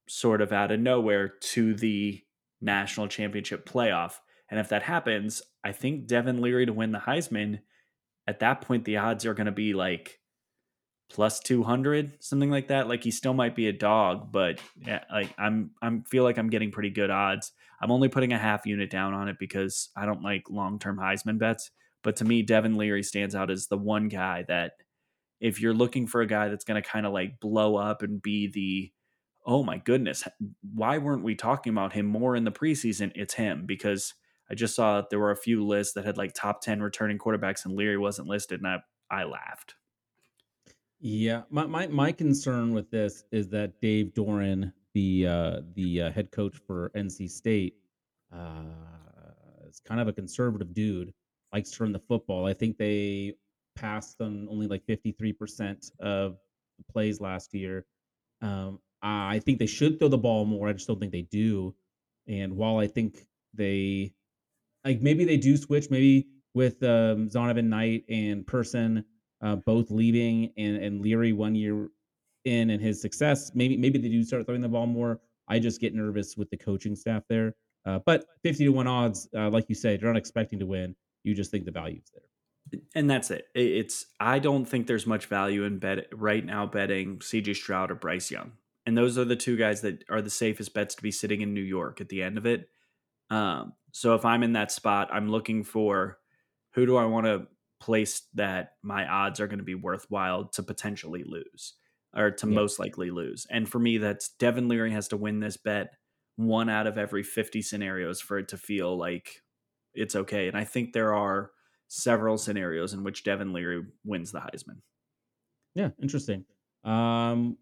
sort of out of nowhere to the national championship playoff. And if that happens, I think Devin Leary to win the Heisman at that point the odds are going to be like plus 200 something like that. Like he still might be a dog but like i'm i'm feel like i'm getting pretty good odds. I'm only putting a half unit down on it because i don't like long-term heisman bets. But to me devin leary stands out as the one guy that if you're looking for a guy that's going to kind of like blow up and be the oh my goodness why weren't we talking about him more in the preseason? It's him because i just saw that there were a few lists that had like top 10 returning quarterbacks and leary wasn't listed and i, I laughed Yeah, my my my concern with this is that Dave Doeren, the uh, the uh, head coach for NC State, uh, is kind of a conservative dude. Likes to run the football. I think they passed on only like fifty three percent of the plays last year. Um, I think they should throw the ball more. I just don't think they do. And while I think they like maybe they do switch, maybe with um, Zonovan Knight and Person uh, both leaving and and Leary one year in and his success, maybe maybe they do start throwing the ball more. I just get nervous with the coaching staff there. Uh, but fifty to one odds, uh, like you said, you're not expecting to win. You just think the value's there. and that's it. It- It's I don't think there's much value in bet right now betting CJ Stroud or Bryce Young, and those are the two guys that are the safest bets to be sitting in New York at the end of it. Um, so if I'm in that spot, I'm looking for who do I want to place that my odds are going to be worthwhile to potentially lose or to Yeah. most likely lose. And for me, that's Devin Leary has to win this bet one out of every 50 scenarios for it to feel like it's okay. And I think there are several scenarios in which Devin Leary wins the Heisman. Yeah, interesting. Um,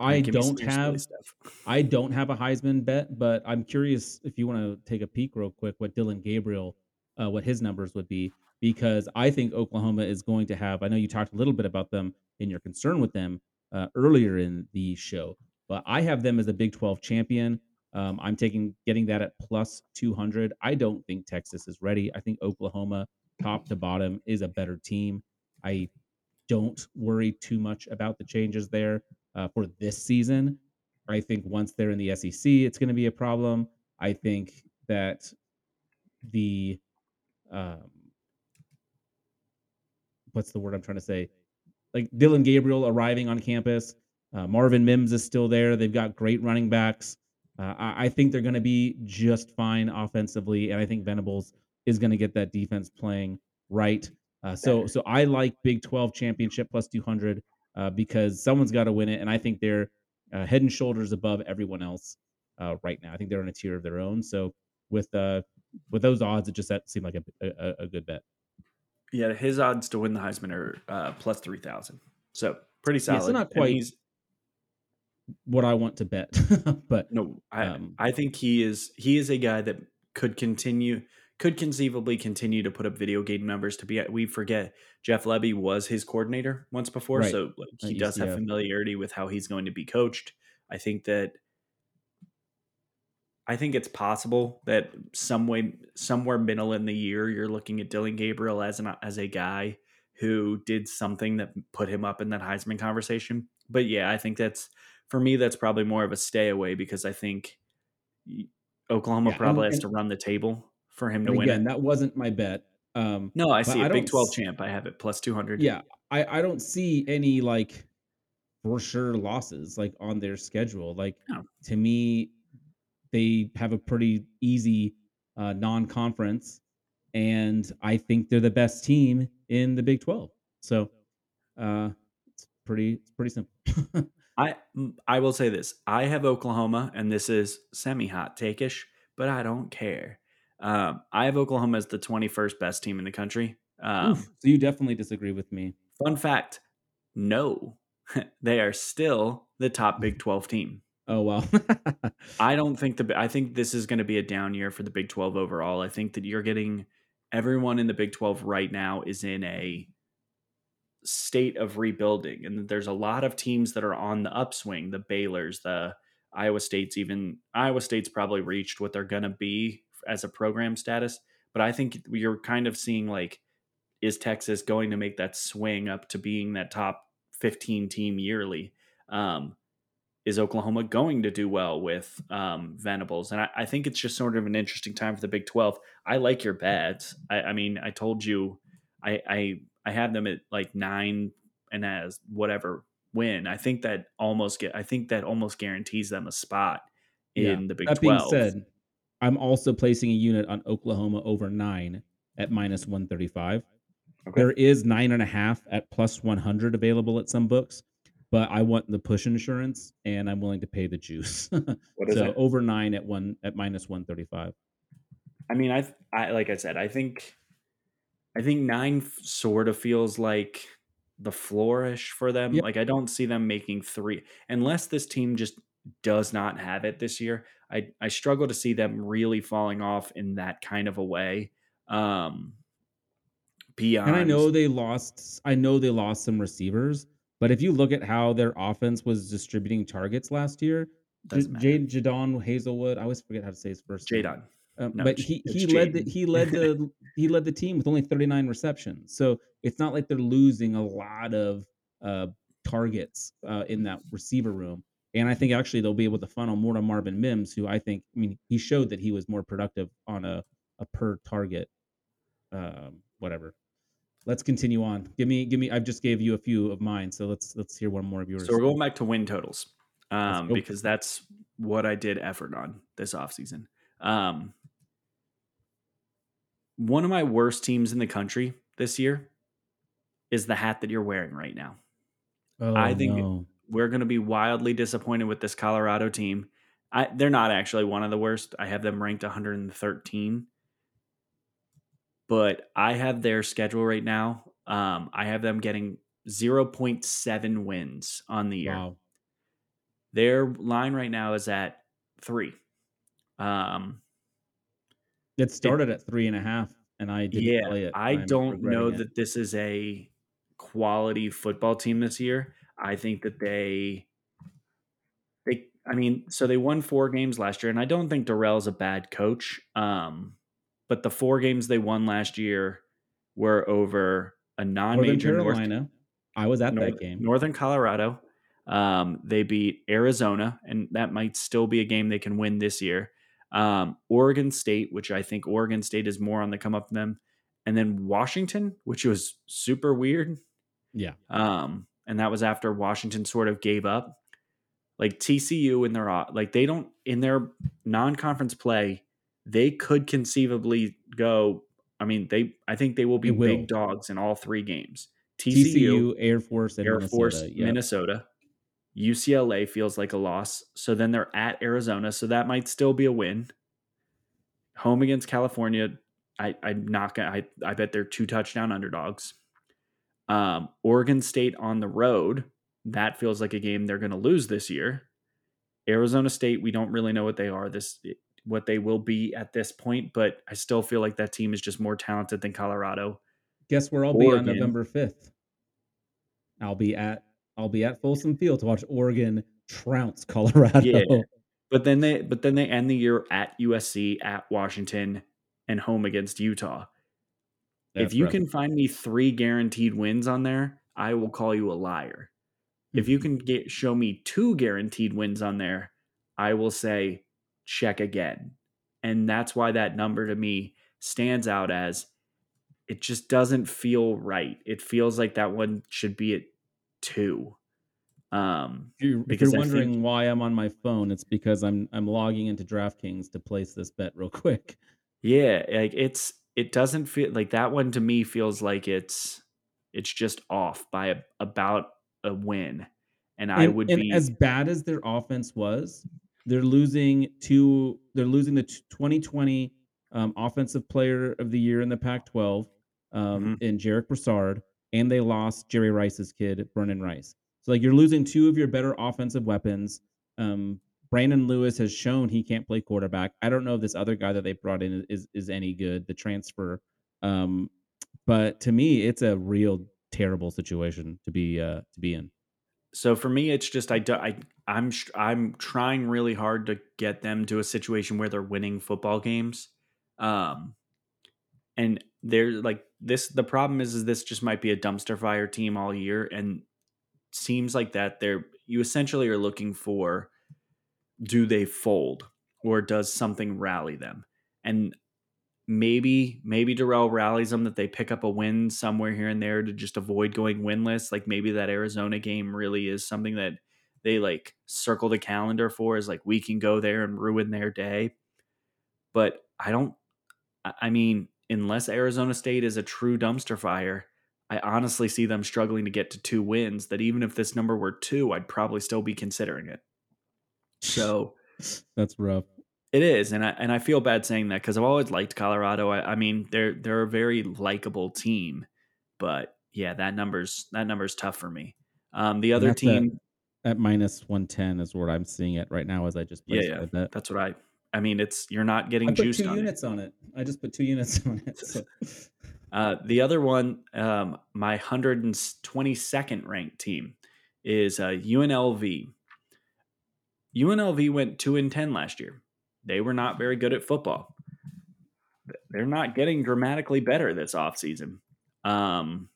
I And give me some don't of your silly have. I don't have a Heisman bet, but I'm curious if you want to take a peek real quick what Dillon Gabriel, uh, what his numbers would be, because I think Oklahoma is going to have. I know you talked a little bit about them and your concern with them uh, earlier in the show, but I have them as a Big 12 champion. Um, I'm taking getting that at plus 200. I don't think Texas is ready. I think Oklahoma, top to bottom, is a better team. I don't worry too much about the changes there uh, for this season. I think once they're in the SEC, it's going to be a problem. I think that the um, what's the word I'm trying to say? Like Dillon Gabriel arriving on campus, uh, Marvin Mims is still there. They've got great running backs. Uh, I, I think they're going to be just fine offensively, and I think Venables is going to get that defense playing right. Uh, so, so I like Big 12 championship plus 200 uh, because someone's got to win it, and I think they're uh, head and shoulders above everyone else uh, right now. I think they're on a tier of their own. So, with uh, with those odds, it just that seemed like a, a, a good bet. Yeah, his odds to win the Heisman are uh, plus 3,000. So pretty Yeah, solid. so not quite he's- What I want to bet, [LAUGHS] but No, I Um, I think he is he is a guy that could continue could conceivably continue to put up video game numbers to be we forget Jeff Lebby was his coordinator once before Right. so like, he does have UCF. Uh, familiarity with how he's going to be coached. I think that I think it's possible that some way somewhere middle in the year you're looking at Dillon Gabriel as an as a guy who did something that put him up in that Heisman conversation. But yeah, I think that's for me that's probably more of a stay away because I think Oklahoma Yeah, and- probably has and- to run the table for him to and win again, that wasn't my bet. Um, No, I see I it. Big don't 12 s- champ. I have it plus 200. yeah, I I don't see any like for sure losses like on their schedule. Like No. to me, they have a pretty easy uh, non-conference, and I think they're the best team in the Big Twelve. So uh, it's pretty it's pretty simple. [LAUGHS] I I will say this. I have Oklahoma, and this is semi hot takeish, but I don't care. Um, I have Oklahoma as the 21st best team in the country. Um, Oof, so you definitely disagree with me. fun fact no, [LAUGHS] they are still the top Big 12 team. Oh well. [LAUGHS] I don't think the I think this is going to be a down year for the Big 12 overall. I think that you're getting everyone in the Big 12 right now is in a state of rebuilding and there's a lot of teams that are on the upswing, the Baylors, the Iowa State's even Iowa State's probably reached what they're going to be as a program status, but I think you're kind of seeing like is Texas going to make that swing up to being that top 15 team yearly? Um, is Oklahoma going to do well with um, Venables? And I, I think it's just sort of an interesting time for the Big 12. I like your bets. I, I mean, I told you I I I have them at like nine and as whatever win. I think that almost get I think that almost guarantees them a spot in Yeah. the Big That being 12. said, I'm also placing a unit on Oklahoma over nine at minus 135. Okay. There is nine and a half at plus 100 available at some books, but I want the push insurance and I'm willing to pay the juice. [LAUGHS] What is so it? over nine at one at minus 135. I mean, I I like I said, I think I think nine sort of feels like the flourish for them. Yep. Like I don't see them making three unless this team just does not have it this year. I I struggle to see them really falling off in that kind of a way. Um beyond And I know they lost. I know they lost some receivers, but if you look at how their offense was distributing targets last year, J- Jade Jadon Haselwood. I always forget how to say his first name. Jadon. Um, No, but he he led the he led [LAUGHS] the he led the team with only 39 receptions. So it's not like they're losing a lot of uh, targets uh, in that receiver room. And I think actually they'll be able to funnel more to Marvin Mims, who I think I mean he showed that he was more productive on a a per target um, whatever. Let's continue on. Give me give me. I've just gave you a few of mine, so let's let's hear one more of yours. So we're going back to win totals. Um, because that's what I did effort on this offseason. Um one of my worst teams in the country this year is the hat that you're wearing right now. Oh, I think- no. We're going to be wildly disappointed with this Colorado team. I, they're not actually one of the worst. I have them ranked 113. But I have their schedule right now. Um, I have them getting 0.7 wins on the year. wow. Their line right now is at three. Um, It started at three and a half, and I didn't play yeah, it. I I'm don't know it. that this is a quality football team this year. I think that they, they, I mean, so they won four games last year, and I don't think Dorrell's a bad coach. Um, but the four games they won last year were over a non-major North Carolina. I was at North- that game. Northern Colorado. Um, they beat Arizona, and that might still be a game they can win this year. Um, Oregon State, which I think Oregon State is more on the come up than them, and then Washington, which was super weird. Yeah. Um, and that was after Washington sort of gave up. Like TCU in their uh, like they don't in their non-conference play, they could conceivably go. I mean, they I think they will be They will. big dogs in all three games. TCU, TCU, Air Force, and Air Minnesota. Force, yep. Minnesota. UCLA feels like a loss. So then they're at Arizona. So that might still be a win. Home against California. I, I'm not gonna I, I bet they're two touchdown underdogs. Um, Oregon State on the road. That feels like a game they're gonna lose this year. Arizona State, we don't really know what they are this what they will be at this point, but I still feel like that team is just more talented than Colorado. Guess where I'll be on November fifth? I'll be at I'll be at Folsom Field to watch Oregon trounce [LAUGHS] Colorado. Yeah. But then they but then they end the year at USC, at Washington, and home against Utah. If you rough. can find me three guaranteed wins on there, I will call you a liar. If you can get show me two guaranteed wins on there, I will say check again. And that's why that number to me stands out as it just doesn't feel right. It feels like that one should be at two. Um If you're, if you're I think- wondering why I'm on my phone, it's because I'm I'm logging into DraftKings to place this bet real [LAUGHS] quick. Yeah, like it's it doesn't feel like that one to me feels like it's it's just off by a, about a win. And I And- would and be as bad as their offense was, they're losing two. They're losing the 2020 um, offensive player of the year in the Pac-12 um, Mm-hmm. in Jarek Broussard, and they lost Jerry Rice's kid, Brenden Rice. So like you're losing two of your better offensive weapons. Um, Brendon Lewis has shown he can't play quarterback. I don't know if this other guy that they brought in is is any good. The transfer, um, but to me, it's a real terrible situation to be uh, to be in. so for me it's just I do, I I'm I'm trying really hard to get them to a situation where they're winning football games. Um and they're like this the problem is is this just might be a dumpster fire team all year and seems like that they're you essentially are looking for do they fold or does something rally them and maybe maybe Dorrell rallies them that they pick up a win somewhere here and there to just avoid going winless. Like maybe that Arizona game really is something that they like circle the calendar for is like we can go there and ruin their day. But I don't I mean, unless Arizona State is a true dumpster fire, I honestly see them struggling to get to two wins. That even if this number were two, I'd probably still be considering it. So [LAUGHS] that's rough. It is, and I and I feel bad saying that because I've always liked Colorado. I, I, mean, they're they're a very likable team, but yeah, that number's that number's tough for me. Um, the other team at, at minus one ten is where I'm seeing it right now. As I just yeah, yeah, that. that's what I. I mean, it's you're not getting I put juiced two on units it. on it. I just put two units [LAUGHS] on it. So. [LAUGHS] Uh, the other one, um, my 122nd ranked team is uh, UNLV. UNLV went two and ten last year. They were not very good at football. They're not getting dramatically better this offseason. Um,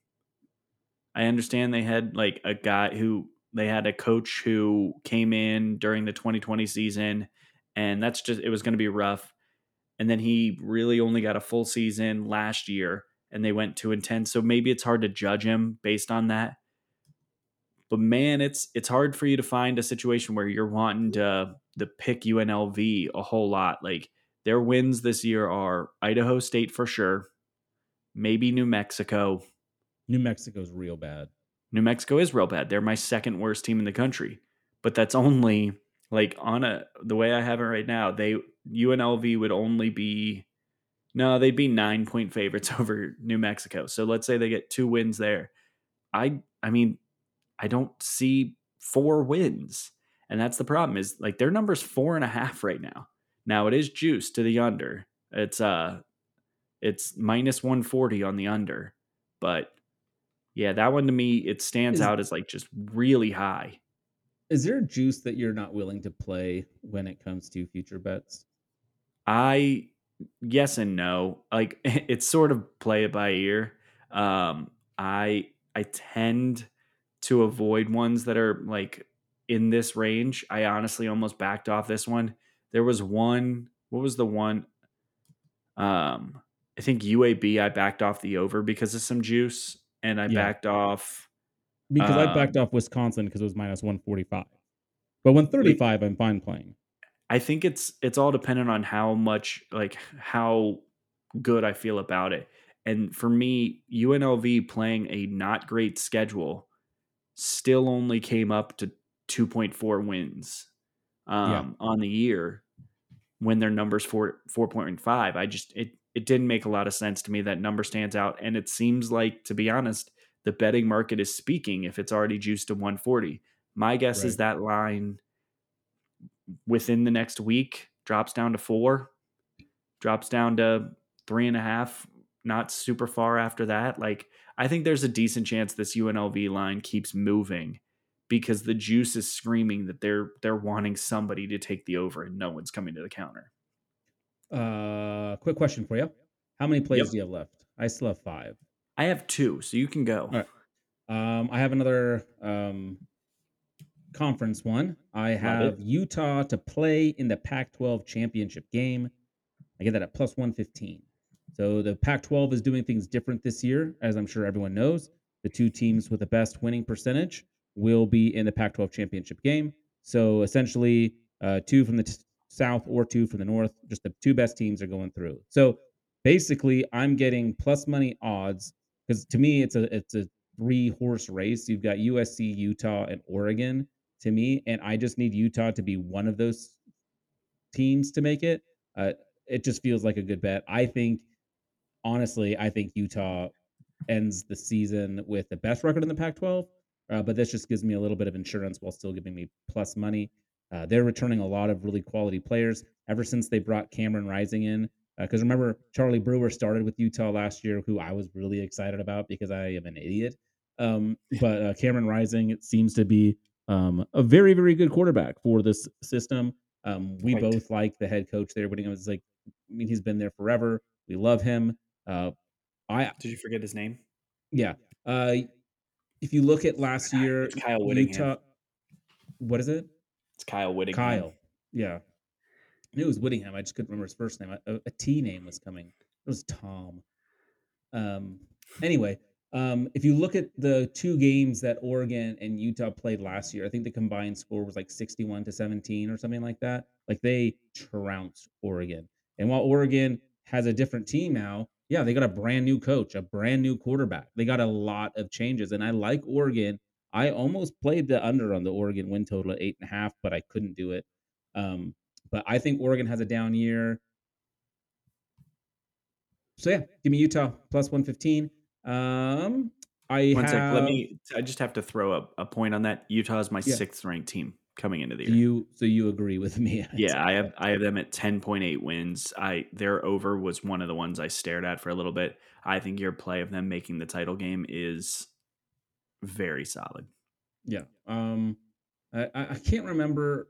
I understand they had like a guy who they had a coach who came in during the 2020 season, and that's just it was going to be rough. And then he really only got a full season last year, and they went two and ten. So maybe it's hard to judge him based on that. But man, it's it's hard for you to find a situation where you're wanting to the pick UNLV a whole lot. Like their wins this year are Idaho State for sure, maybe New Mexico. New Mexico's real bad. New Mexico is real bad. They're my second worst team in the country. But that's only like on a the way I have it right now, they UNLV would only be no, they'd be 9 point favorites [LAUGHS] over New Mexico. So let's say they get two wins there. I I mean, I don't see four wins. And that's the problem is like their number's four and a half right now. Now it is juice to the under. It's uh it's minus 140 on the under. But yeah, that one to me, it stands is, out as like just really high. Is there juice that you're not willing to play when it comes to future bets? I yes and no. Like [LAUGHS] it's sort of play it by ear. Um I I tend to avoid ones that are like in this range. I honestly almost backed off this one. There was one, what was the one? Um, I think UAB I backed off the over because of some juice, and I yeah. backed off because um, I backed off Wisconsin because it was minus one forty five. But when thirty five, I'm fine playing. I think it's it's all dependent on how much like how good I feel about it. And for me, UNLV playing a not great schedule still only came up to 2.4 wins um, yeah. on the year when their numbers for 4.5. I just it it didn't make a lot of sense to me. That number stands out, and it seems like, to be honest, the betting market is speaking if it's already juiced to 140. My guess right. is that line within the next week drops down to four, drops down to three and a half, not super far after that. Like I think there's a decent chance this UNLV line keeps moving because the juice is screaming that they're they're wanting somebody to take the over and no one's coming to the counter. Uh quick question for you. How many plays yep. do you have left? I still have five. I have two, so you can go. Um, I have another um, conference one. I have Utah to play in the Pac 12 championship game. I get that at plus 115. So the Pac 12 is doing things different this year, as I'm sure everyone knows. The two teams with the best winning percentage will be in the Pac 12 championship game. So essentially, uh, two from the t- south or two from the north, just the two best teams are going through. So basically, I'm getting plus money odds because to me, it's a it's a three horse race. You've got USC, Utah, and Oregon to me, and I just need Utah to be one of those teams to make it. Uh, it just feels like a good bet. I think honestly, I think Utah ends the season with the best record in the Pac 12. Uh, but this just gives me a little bit of insurance while still giving me plus money. Uh, they're returning a lot of really quality players ever since they brought Cameron Rising in. Because uh, remember, Charlie Brewer started with Utah last year, who I was really excited about because I am an idiot. Um, [LAUGHS] but uh, Cameron Rising it seems to be um, a very, very good quarterback for this system. Um, we right. both like the head coach there. Whittingham is like, I mean, he's been there forever. We love him. Uh, I did you forget his name? Yeah. Uh, if you look at last year, it's Kyle Whittingham. Utah, what is it? It's Kyle Whittingham. Kyle. Yeah. I knew it was Whittingham. I just couldn't remember his first name. A, a T name was coming. It was Tom. Um, anyway, um, if you look at the two games that Oregon and Utah played last year, I think the combined score was like 61 to 17 or something like that. Like they trounced Oregon. And while Oregon has a different team now, yeah, they got a brand new coach, a brand new quarterback. They got a lot of changes. And I like Oregon. I almost played the under on the Oregon win total at eight and a half, but I couldn't do it. Um, but I think Oregon has a down year. So yeah, give me Utah plus 115. Um, I One have, sec. Let me. I just have to throw up a point on that. Utah is my Yeah. sixth ranked team coming into the year. you so you agree with me? yeah, I have I have them at ten point eight wins. I their over was one of the ones I stared at for a little bit. I think your play of them making the title game is very solid. Yeah. Um, I, I can't remember.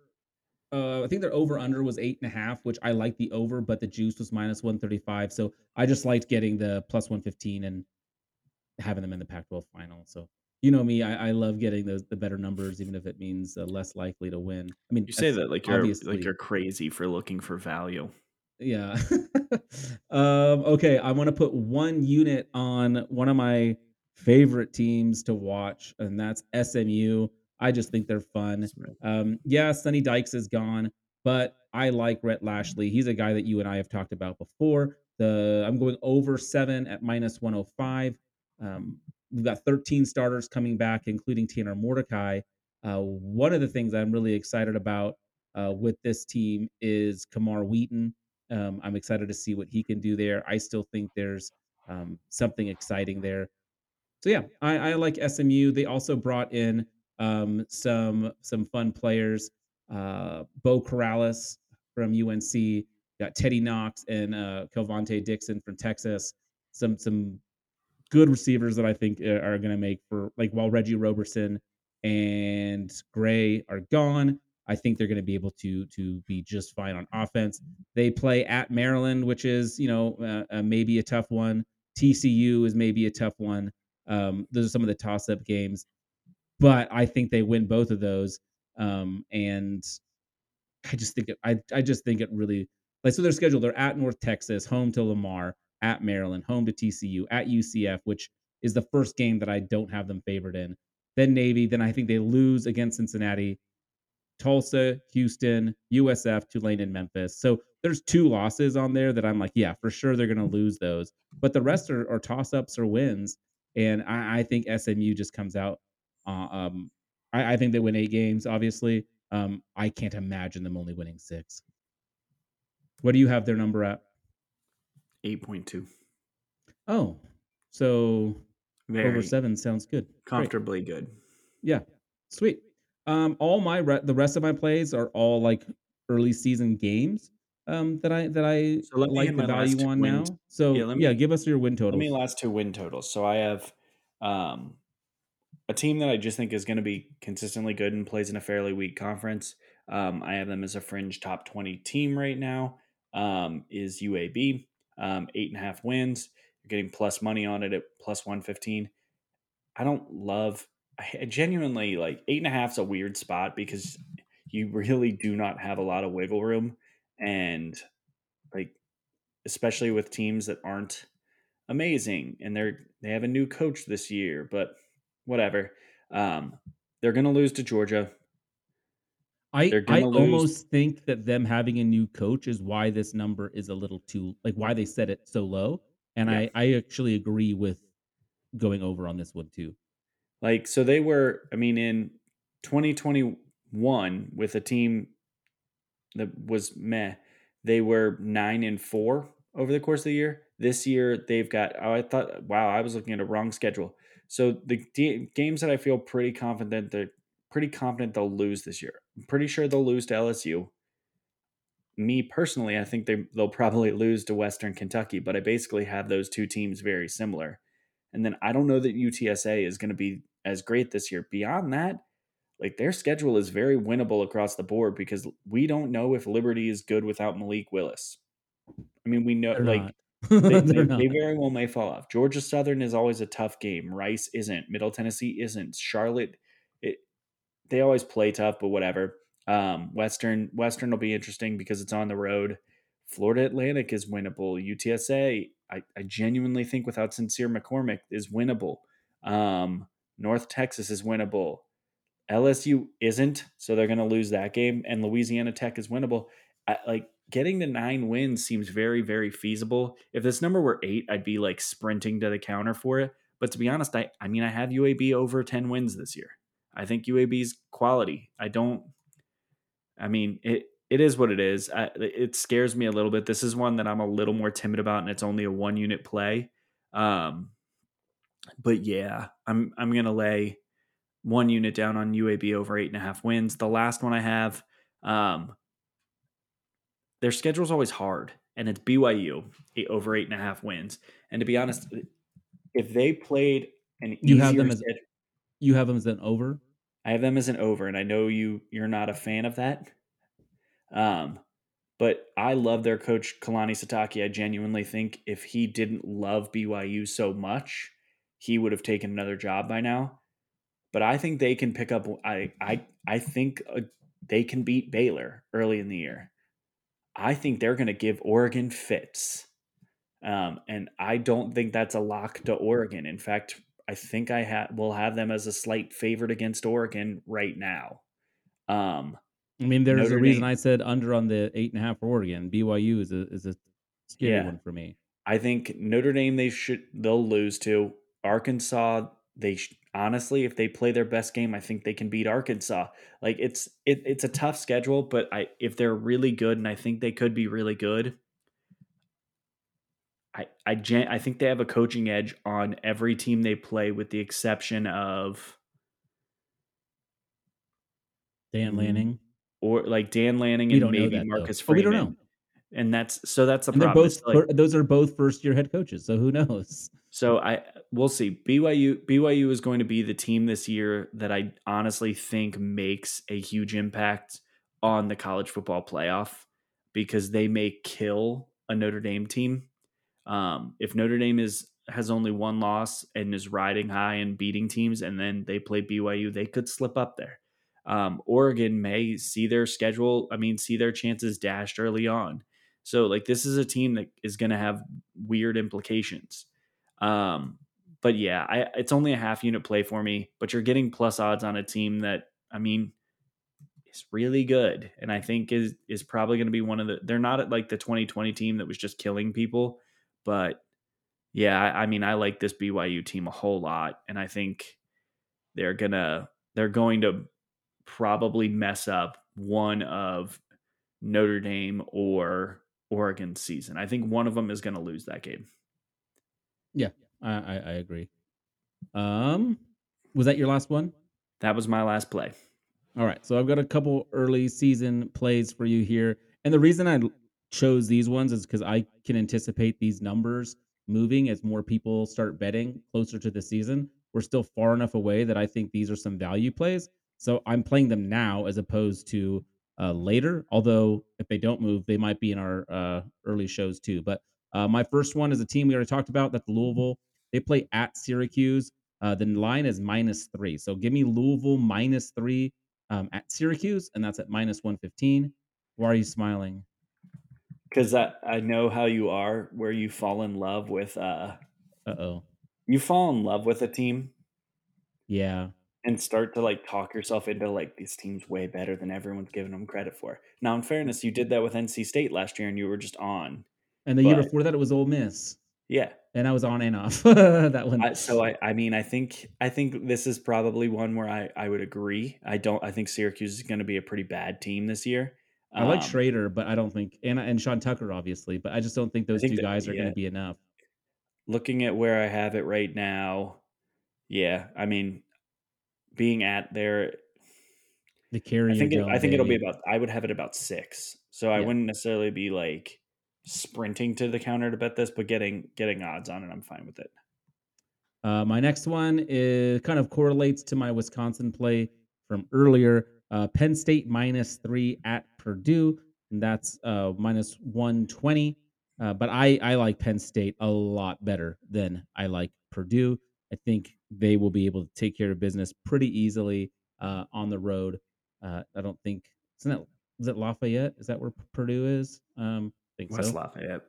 Uh, I think their over under was eight and a half, which I like the over, but the juice was minus one thirty five. So I just liked getting the plus one fifteen and having them in the Pac twelve final. So you know me, I, I love getting those the better numbers, even if it means uh, less likely to win. I mean, You say that's that like you're obviously like you're crazy for looking for value. Yeah. [LAUGHS] um, okay, I want to put one unit on one of my favorite teams to watch, and that's SMU. I just think they're fun. Um, yeah, Sonny Dykes is gone, but I like Rhett Lashlee. He's a guy that you and I have talked about before. The I'm going over seven at minus 105. Um, we've got 13 starters coming back, including Tanner Mordecai. Uh, one of the things I'm really excited about uh, with this team is Camar Wheaton. Um, I'm excited to see what he can do there. I still think there's um, something exciting there. So yeah, I, I like SMU. They also brought in um, some some fun players. Uh, Beau Corrales from UNC, got Teddy Knox and uh, Kelvontay Dixon from Texas. Some some good receivers that I think uh, are going to make for like while Reggie Roberson and Gray are gone. I think they're going to be able to to be just fine on offense. They play at Maryland, which is you know uh, uh, maybe a tough one. TCU is maybe a tough one. Um, those are some of the toss up games, but I think they win both of those. Um, and I just think it, I I just think it really like so their schedule. They're at North Texas, home to Lamar, at Maryland, home to TCU, at UCF, which is the first game that I don't have them favored in. Then Navy, then I think they lose against Cincinnati, Tulsa, Houston, USF, Tulane, and Memphis. So there's two losses on there that I'm like, yeah, for sure they're going to lose those. But the rest are, are toss ups or wins. And I, I think SMU just comes out. Uh, um, I, I think they win eight games, obviously. Um, I can't imagine them only winning six. What do you have their number at? Eight point two. Oh, so Very over seven sounds good. Great. comfortably good. Yeah, sweet. Um, all my re- the rest of my plays are all like early season games. Um, that I that I So like the value on now. So Yeah, yeah, let me- give us your win total. Let me last two win totals. So I have um, a team that I just think is going to be consistently good and plays in a fairly weak conference. Um, I have them as a fringe top 20 team right now. Um, is UAB um, eight and a half wins. You're getting plus money on it at plus 115. I don't love, I genuinely like eight and a half is a weird spot because you really do not have a lot of wiggle room. And like, especially with teams that aren't amazing and they're they have a new coach this year but whatever um they're gonna lose to georgia I I lose- almost think that them having a new coach is why this number is a little too like why they set it so low. And Yeah. I I actually agree with going over on this one too. like so they were i mean in 2021 with a team that was meh they were nine and four over the course of the year this year they've got oh, i thought wow i was looking at a wrong schedule so the d- games that i feel pretty confident they're pretty confident they'll lose this year i'm pretty sure they'll lose to lsu me personally i think they, they'll probably lose to western kentucky but i basically have those two teams very similar and then I don't know that UTSA is going to be as great this year. Beyond that, like their schedule is very winnable across the board because we don't know if Liberty is good without Malik Willis. I mean, we know They're like [LAUGHS] they, They're they, very well may fall off. Georgia Southern is always a tough game. Rice isn't. Middle Tennessee isn't. Charlotte, they always play tough, but whatever. Um, Western Western will be interesting because it's on the road. Florida Atlantic is winnable. UTSA, I, I genuinely think without Sincere McCormick is winnable. Um, North Texas is winnable. LSU isn't, so they're going to lose that game. And Louisiana Tech is winnable. I, like getting the nine wins seems very, very feasible. If this number were eight, I'd be like sprinting to the counter for it. But to be honest, I, I mean, I have UAB over 10 wins this year. I think UAB's quality. I don't, I mean, it, it is what it is. I, it scares me a little bit. This is one that I'm a little more timid about, and it's only a one unit play. Um, but yeah, I'm I'm gonna lay one unit down on UAB over eight and a half wins. The last one I have, um, their schedule's always hard, and it's BYU over eight and a half wins. And to be honest, if they played an you have them as schedule, you have them as an over. I have them as an over, and I know you you're not a fan of that. Um, but I love their coach Kalani Sitake. I genuinely think if he didn't love BYU so much, he would have taken another job by now. But I think they can pick up. I I I think uh, they can beat Baylor early in the year. I think they're going to give Oregon fits. Um, and I don't think that's a lock to Oregon. In fact, I think I ha- will have them as a slight favorite against Oregon right now. Um, I mean, there's Notre a reason Dame, I said under on the eight and a half for Oregon. BYU is a is a scary yeah, one for me. I think Notre Dame they should they'll lose to Arkansas. They sh- honestly, if they play their best game, I think they can beat Arkansas. Like it's it, it's a tough schedule, but I if they're really good, and I think they could be really good. I I gen- I think they have a coaching edge on every team they play, with the exception of Dan mm, Lanning, or like Dan Lanning and maybe that, Marcus though. Freeman. Oh, we don't know. And that's so that's the and problem. They're both like, those are both first year head coaches, so who knows? So I we'll see. BYU BYU is going to be the team this year that I honestly think makes a huge impact on the college football playoff because they may kill a Notre Dame team. Um, if Notre Dame is has only one loss and is riding high and beating teams, and then they play BYU, they could slip up there. Um, Oregon may see their schedule, I mean, see their chances dashed early on. So, like, this is a team that is going to have weird implications. Um, but yeah, I, it's only a half unit play for me, but you're getting plus odds on a team that, I mean, is really good. And I think is, is probably going to be one of the, they're not like the 2020 team that was just killing people, but yeah, I, I mean, I like this BYU team a whole lot. And I think they're going to, they're going to probably mess up one of Notre Dame or Oregon season. I think one of them is going to lose that game. Yeah, I, I, I agree. Um, was that your last one? That was my last play. All right, so I've got a couple early season plays for you here, and the reason I chose these ones is because I can anticipate these numbers moving as more people start betting closer to the season. We're still far enough away that I think these are some value plays. So I'm playing them now as opposed to uh, later. Although if they don't move, they might be in our uh, early shows too. But uh, my first one is a team we already talked about. That's Louisville. They play at Syracuse. Uh, the line is minus three. So give me Louisville minus three um, at Syracuse, and that's at minus one fifteen. Why are you smiling? Because I, I know how you are, where you fall in love with. Uh uh-oh You fall in love with a team. Yeah and start to like talk yourself into like this team's way better than everyone's giving them credit for. Now, in fairness, you did that with NC State last year, and you were just on. And the but, year before that, it was Ole Miss. Yeah, and I was on and off [LAUGHS] that one. I, so I, I mean, I think I think this is probably one where I, I would agree. I don't. I think Syracuse is going to be a pretty bad team this year. I like um, Shrader, but I don't think and and Sean Tucker obviously, but I just don't think those think two that, guys are yeah. going to be enough. Looking at where I have it right now, yeah, I mean, being at there the carry I think it, I think it'll be about I would have it about 6. So I yeah. wouldn't necessarily be like sprinting to the counter to bet this, but getting getting odds on it, I'm fine with it. Uh, my next one is kind of correlates to my Wisconsin play from earlier. Uh, Penn State minus three at Purdue, and that's uh, minus one twenty. Uh, but I I like Penn State a lot better than I like Purdue. I think they will be able to take care of business pretty easily uh, on the road. Uh, I don't think isn't that is it Lafayette? Is that where Purdue is? Um, think West so. Lafayette.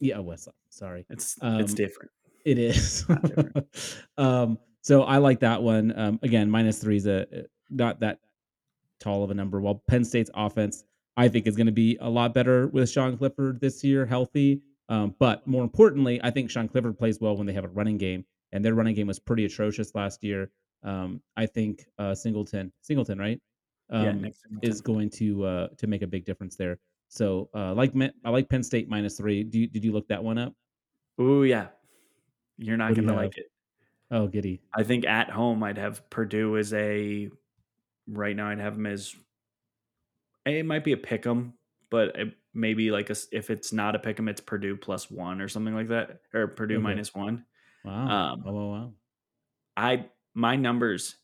Yeah, West. Lafayette, Sorry, It's Um, it's different. it is. [LAUGHS] Um, so I like that one. Um, again, minus three is a not that tall of a number. While Penn State's offense, I think, is going to be a lot better with Sean Clifford this year, healthy. Um, but more importantly, I think Sean Clifford plays well when they have a running game, and their running game was pretty atrocious last year. Um, I think uh, Singleton, Singleton, right, yeah, um, Nick is going to uh, to make a big difference there. So, uh, like I like Penn State minus three. Do you, did you look that one up? Oh yeah. You're not What gonna like it. Oh, giddy. I think at home I'd have Purdue as a right now I'd have them as it might be a pick 'em, but it, maybe like a, if it's not a pick 'em, it's Purdue plus one or something like that, or Purdue Okay. minus one. Wow. Um, wow, wow, wow. I my numbers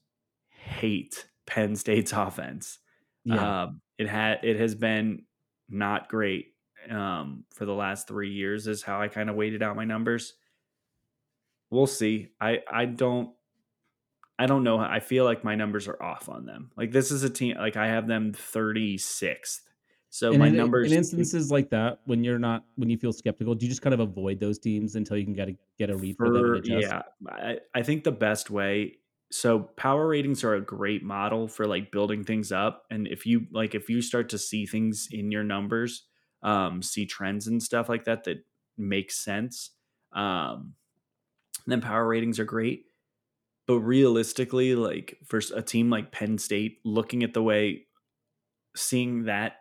hate [LAUGHS] Penn State's offense. Yeah. Um, it had it has been not great um, for the last three years. Is how I kind of weighted out my numbers. We'll see. I I don't I don't know. I feel like my numbers are off on them. Like this is a team. Like I have them thirty sixth. So and my in, numbers in instances like that, when you're not, when you feel skeptical, do you just kind of avoid those teams until you can get a get a read for, them for adjust? yeah. I, I think the best way. So power ratings are a great model for like building things up. And if you like, if you start to see things in your numbers, um, see trends and stuff like that that makes sense, um, then power ratings are great. But realistically, like for a team like Penn State, looking at the way, seeing that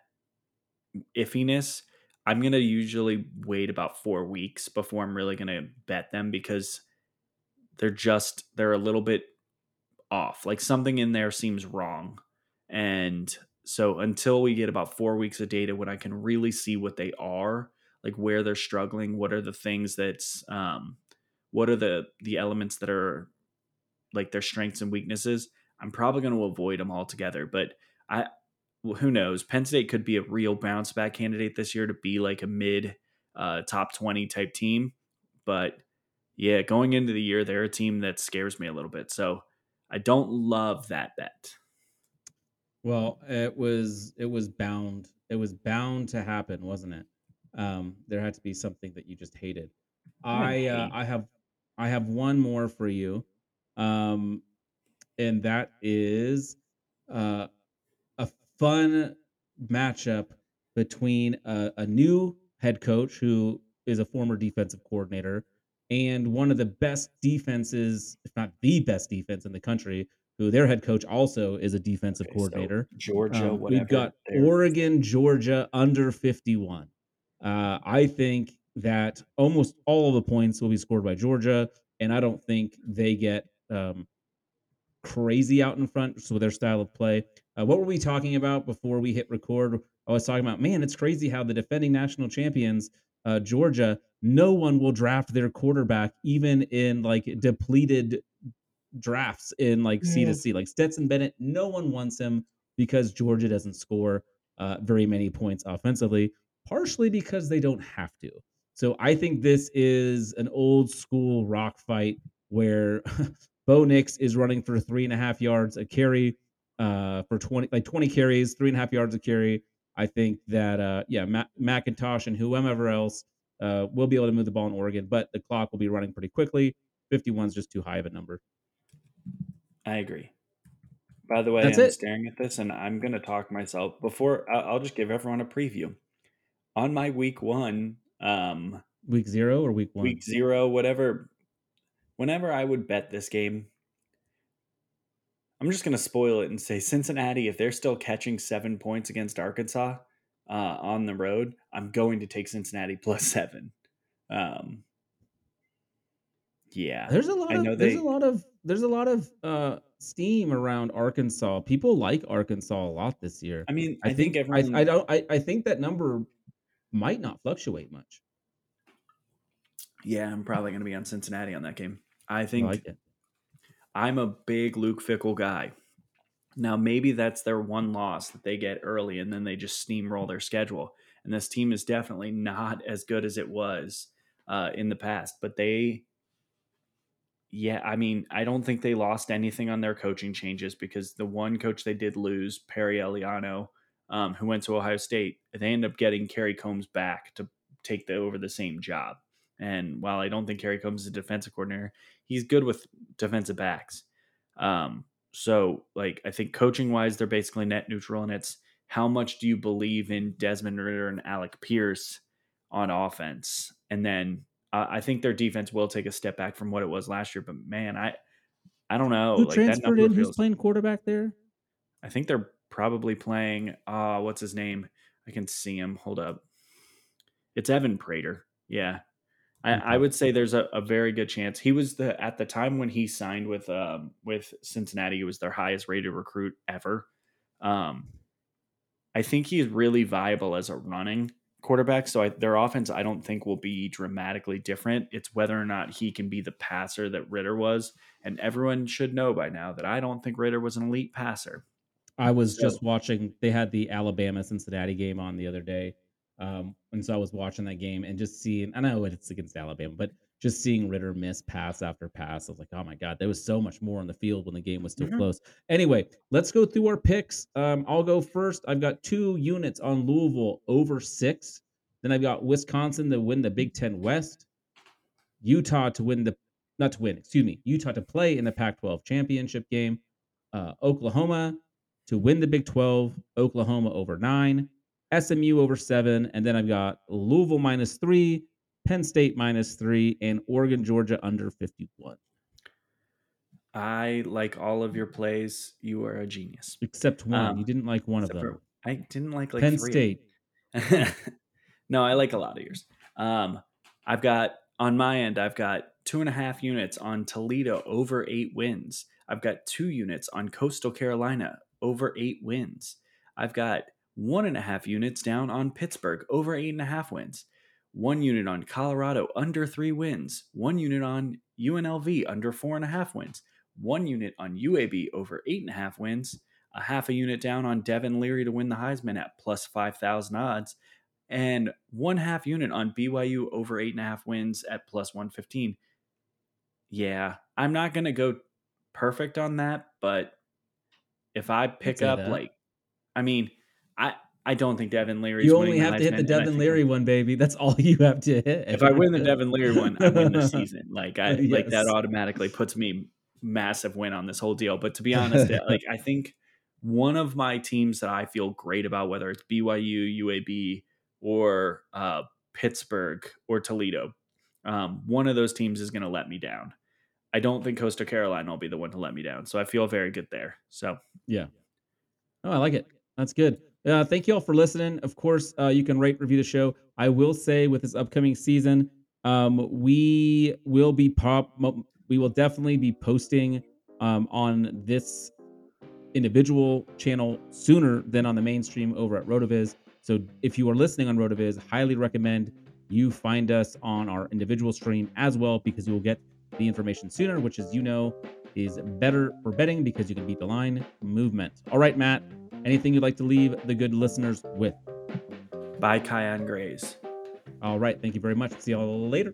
iffiness, I'm gonna usually wait about four weeks before I'm really gonna bet them because they're just they're a little bit off. Like something in there seems wrong. And so until we get about four weeks of data when I can really see what they are, like where they're struggling, what are the things that's um what are the the elements that are like their strengths and weaknesses, I'm probably going to avoid them altogether. But I well, who knows? Penn State could be a real bounce back candidate this year to be like a mid uh, top 20 type team. But yeah, going into the year, they're a team that scares me a little bit. So I don't love that bet. Well, it was it was bound it was bound to happen, wasn't it? Um, there had to be something that you just hated. I I uh. I have I have one more for you, um, and that is uh, a fun matchup between a, a new head coach who is a former defensive coordinator and one of the best defenses, if not the best defense in the country, who their head coach also is a defensive Okay, so coordinator. Georgia, Um, whatever. we've got they're- Oregon, Georgia under 51. Uh, I think that almost all of the points will be scored by Georgia, and I don't think they get um, crazy out in front. So their style of play. Uh, what were we talking about before we hit record? I was talking about, man, it's crazy how the defending national champions, uh, Georgia, no one will draft their quarterback even in like depleted drafts in like C to C. Like Stetson Bennett, no one wants him because Georgia doesn't score uh, very many points offensively, partially because they don't have to. So I think this is an old school rock fight where [LAUGHS] Bo Nix is running for three and a half yards a carry uh, for 20, like 20 carries, three and a half yards a carry. I think that, uh, yeah, Ma- McIntosh and whoever else uh, will be able to move the ball in Oregon, but the clock will be running pretty quickly. 51 is just too high of a number. I agree. By the way, That's I'm it. staring at this and I'm going to talk myself before I'll just give everyone a preview. On my week one, um, Week zero or week one? week zero, whatever, whenever I would bet this game, I'm just going to spoil it and say Cincinnati, if they're still catching seven points against Arkansas uh, on the road, I'm going to take Cincinnati [LAUGHS] plus seven. Um, yeah. There's a lot I of know there's a lot of there's a lot of uh steam around Arkansas. People like Arkansas a lot this year. I mean, I, I, think, think, I. I don't I, I think that number might not fluctuate much. yeah, I'm probably going to be on Cincinnati on that game. I I think like it. I'm a big Luke Fickell guy. Now, maybe that's their one loss that they get early and then they just steamroll their schedule. And this team is definitely not as good as it was uh, in the past. But they, yeah, I mean, I don't think they lost anything on their coaching changes because the one coach they did lose, Perry Eliano, um, who went to Ohio State. They end up getting Kerry Coombs back to take the over the same job. And while I don't think Kerry Coombs is a defensive coordinator, he's good with defensive backs. Um, so, like, I think coaching wise, they're basically net neutral, and it's how much do you believe in Desmond Ridder and Alec Pierce on offense? And then uh, I think their defense will take a step back from what it was last year. But man, I I don't know. Who like, transferred in? Feels, Who's playing quarterback there? I think they're probably playing. Uh, what's his name? I can see him. Hold up. It's Evan Prater. Yeah. I, I would say there's a, a, very good chance he was the at the time when he signed with um with Cincinnati, he was their highest rated recruit ever. Um, I think he's really viable as a running quarterback. So I, their offense, I don't think will be dramatically different. It's whether or not he can be the passer that Ridder was, and everyone should know by now that I don't think Ridder was an elite passer. I was so, just watching. They had the Alabama Cincinnati game on the other day, um, and so I was watching that game and just seeing. I know it's against Alabama, but just seeing Ridder miss pass after pass, I was like, oh my god, there was so much more on the field when the game was still mm-hmm. close. Anyway, let's go through our picks. Um, I'll go first. I've got two units on Louisville over six. Then I've got Wisconsin to win the Big Ten West, Utah to win the not to win, excuse me, Utah to play in the Pac-12 championship game, uh, Oklahoma to win the Big 12, Oklahoma over nine, SMU over seven, and then I've got Louisville minus three, Penn State minus three, and Oregon, Georgia under 51. I like all of your plays. You are a genius. Except one. Um, you didn't like one of them. For, I didn't like like Penn State. [LAUGHS] no, I like a lot of yours. Um, I've got on my end, I've got two and a half units on Toledo over eight wins. I've got two units on Coastal Carolina over eight wins. I've got one and a half units down on Pittsburgh over eight and a half wins. One unit on Colorado under three wins. One unit on UNLV under four and a half wins. One unit on UAB over eight and a half wins. A half a unit down on Devin Leary to win the Heisman at plus 5,000 odds. And one half unit on BYU over eight and a half wins at plus 115. Yeah, I'm not going to go perfect on that, but if I pick up that. like, I mean, I I don't think Devin Leary. You only have to hit the Devin Leary one, baby. That's all you have to hit. If I win the Devin Leary one, I win the [LAUGHS] season. Like I yes. like that automatically puts me massive win on this whole deal. But to be honest, like I think one of my teams that I feel great about, whether it's BYU, UAB, or uh, Pittsburgh or Toledo, um, one of those teams is going to let me down. I don't think Coastal Carolina will be the one to let me down. So I feel very good there. So yeah. Oh, I like it. That's good. Uh, thank you all for listening. Of course, uh, you can rate, review the show. I will say with this upcoming season, um, we will be pop. We will definitely be posting um, on this individual channel sooner than on the mainstream over at Rotoviz. So if you are listening on Rotoviz, highly recommend you find us on our individual stream as well because you will get the information sooner, which, as you know, is better for betting because you can beat the line movement. All right, Matt, anything you'd like to leave the good listeners with? Bye, Kyion Grays. All right. Thank you very much. See y'all later.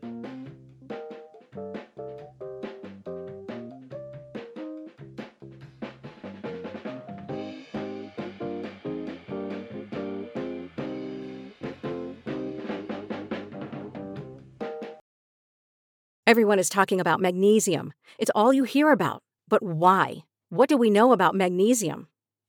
Everyone is talking about magnesium. It's all you hear about. But why? What do we know about magnesium?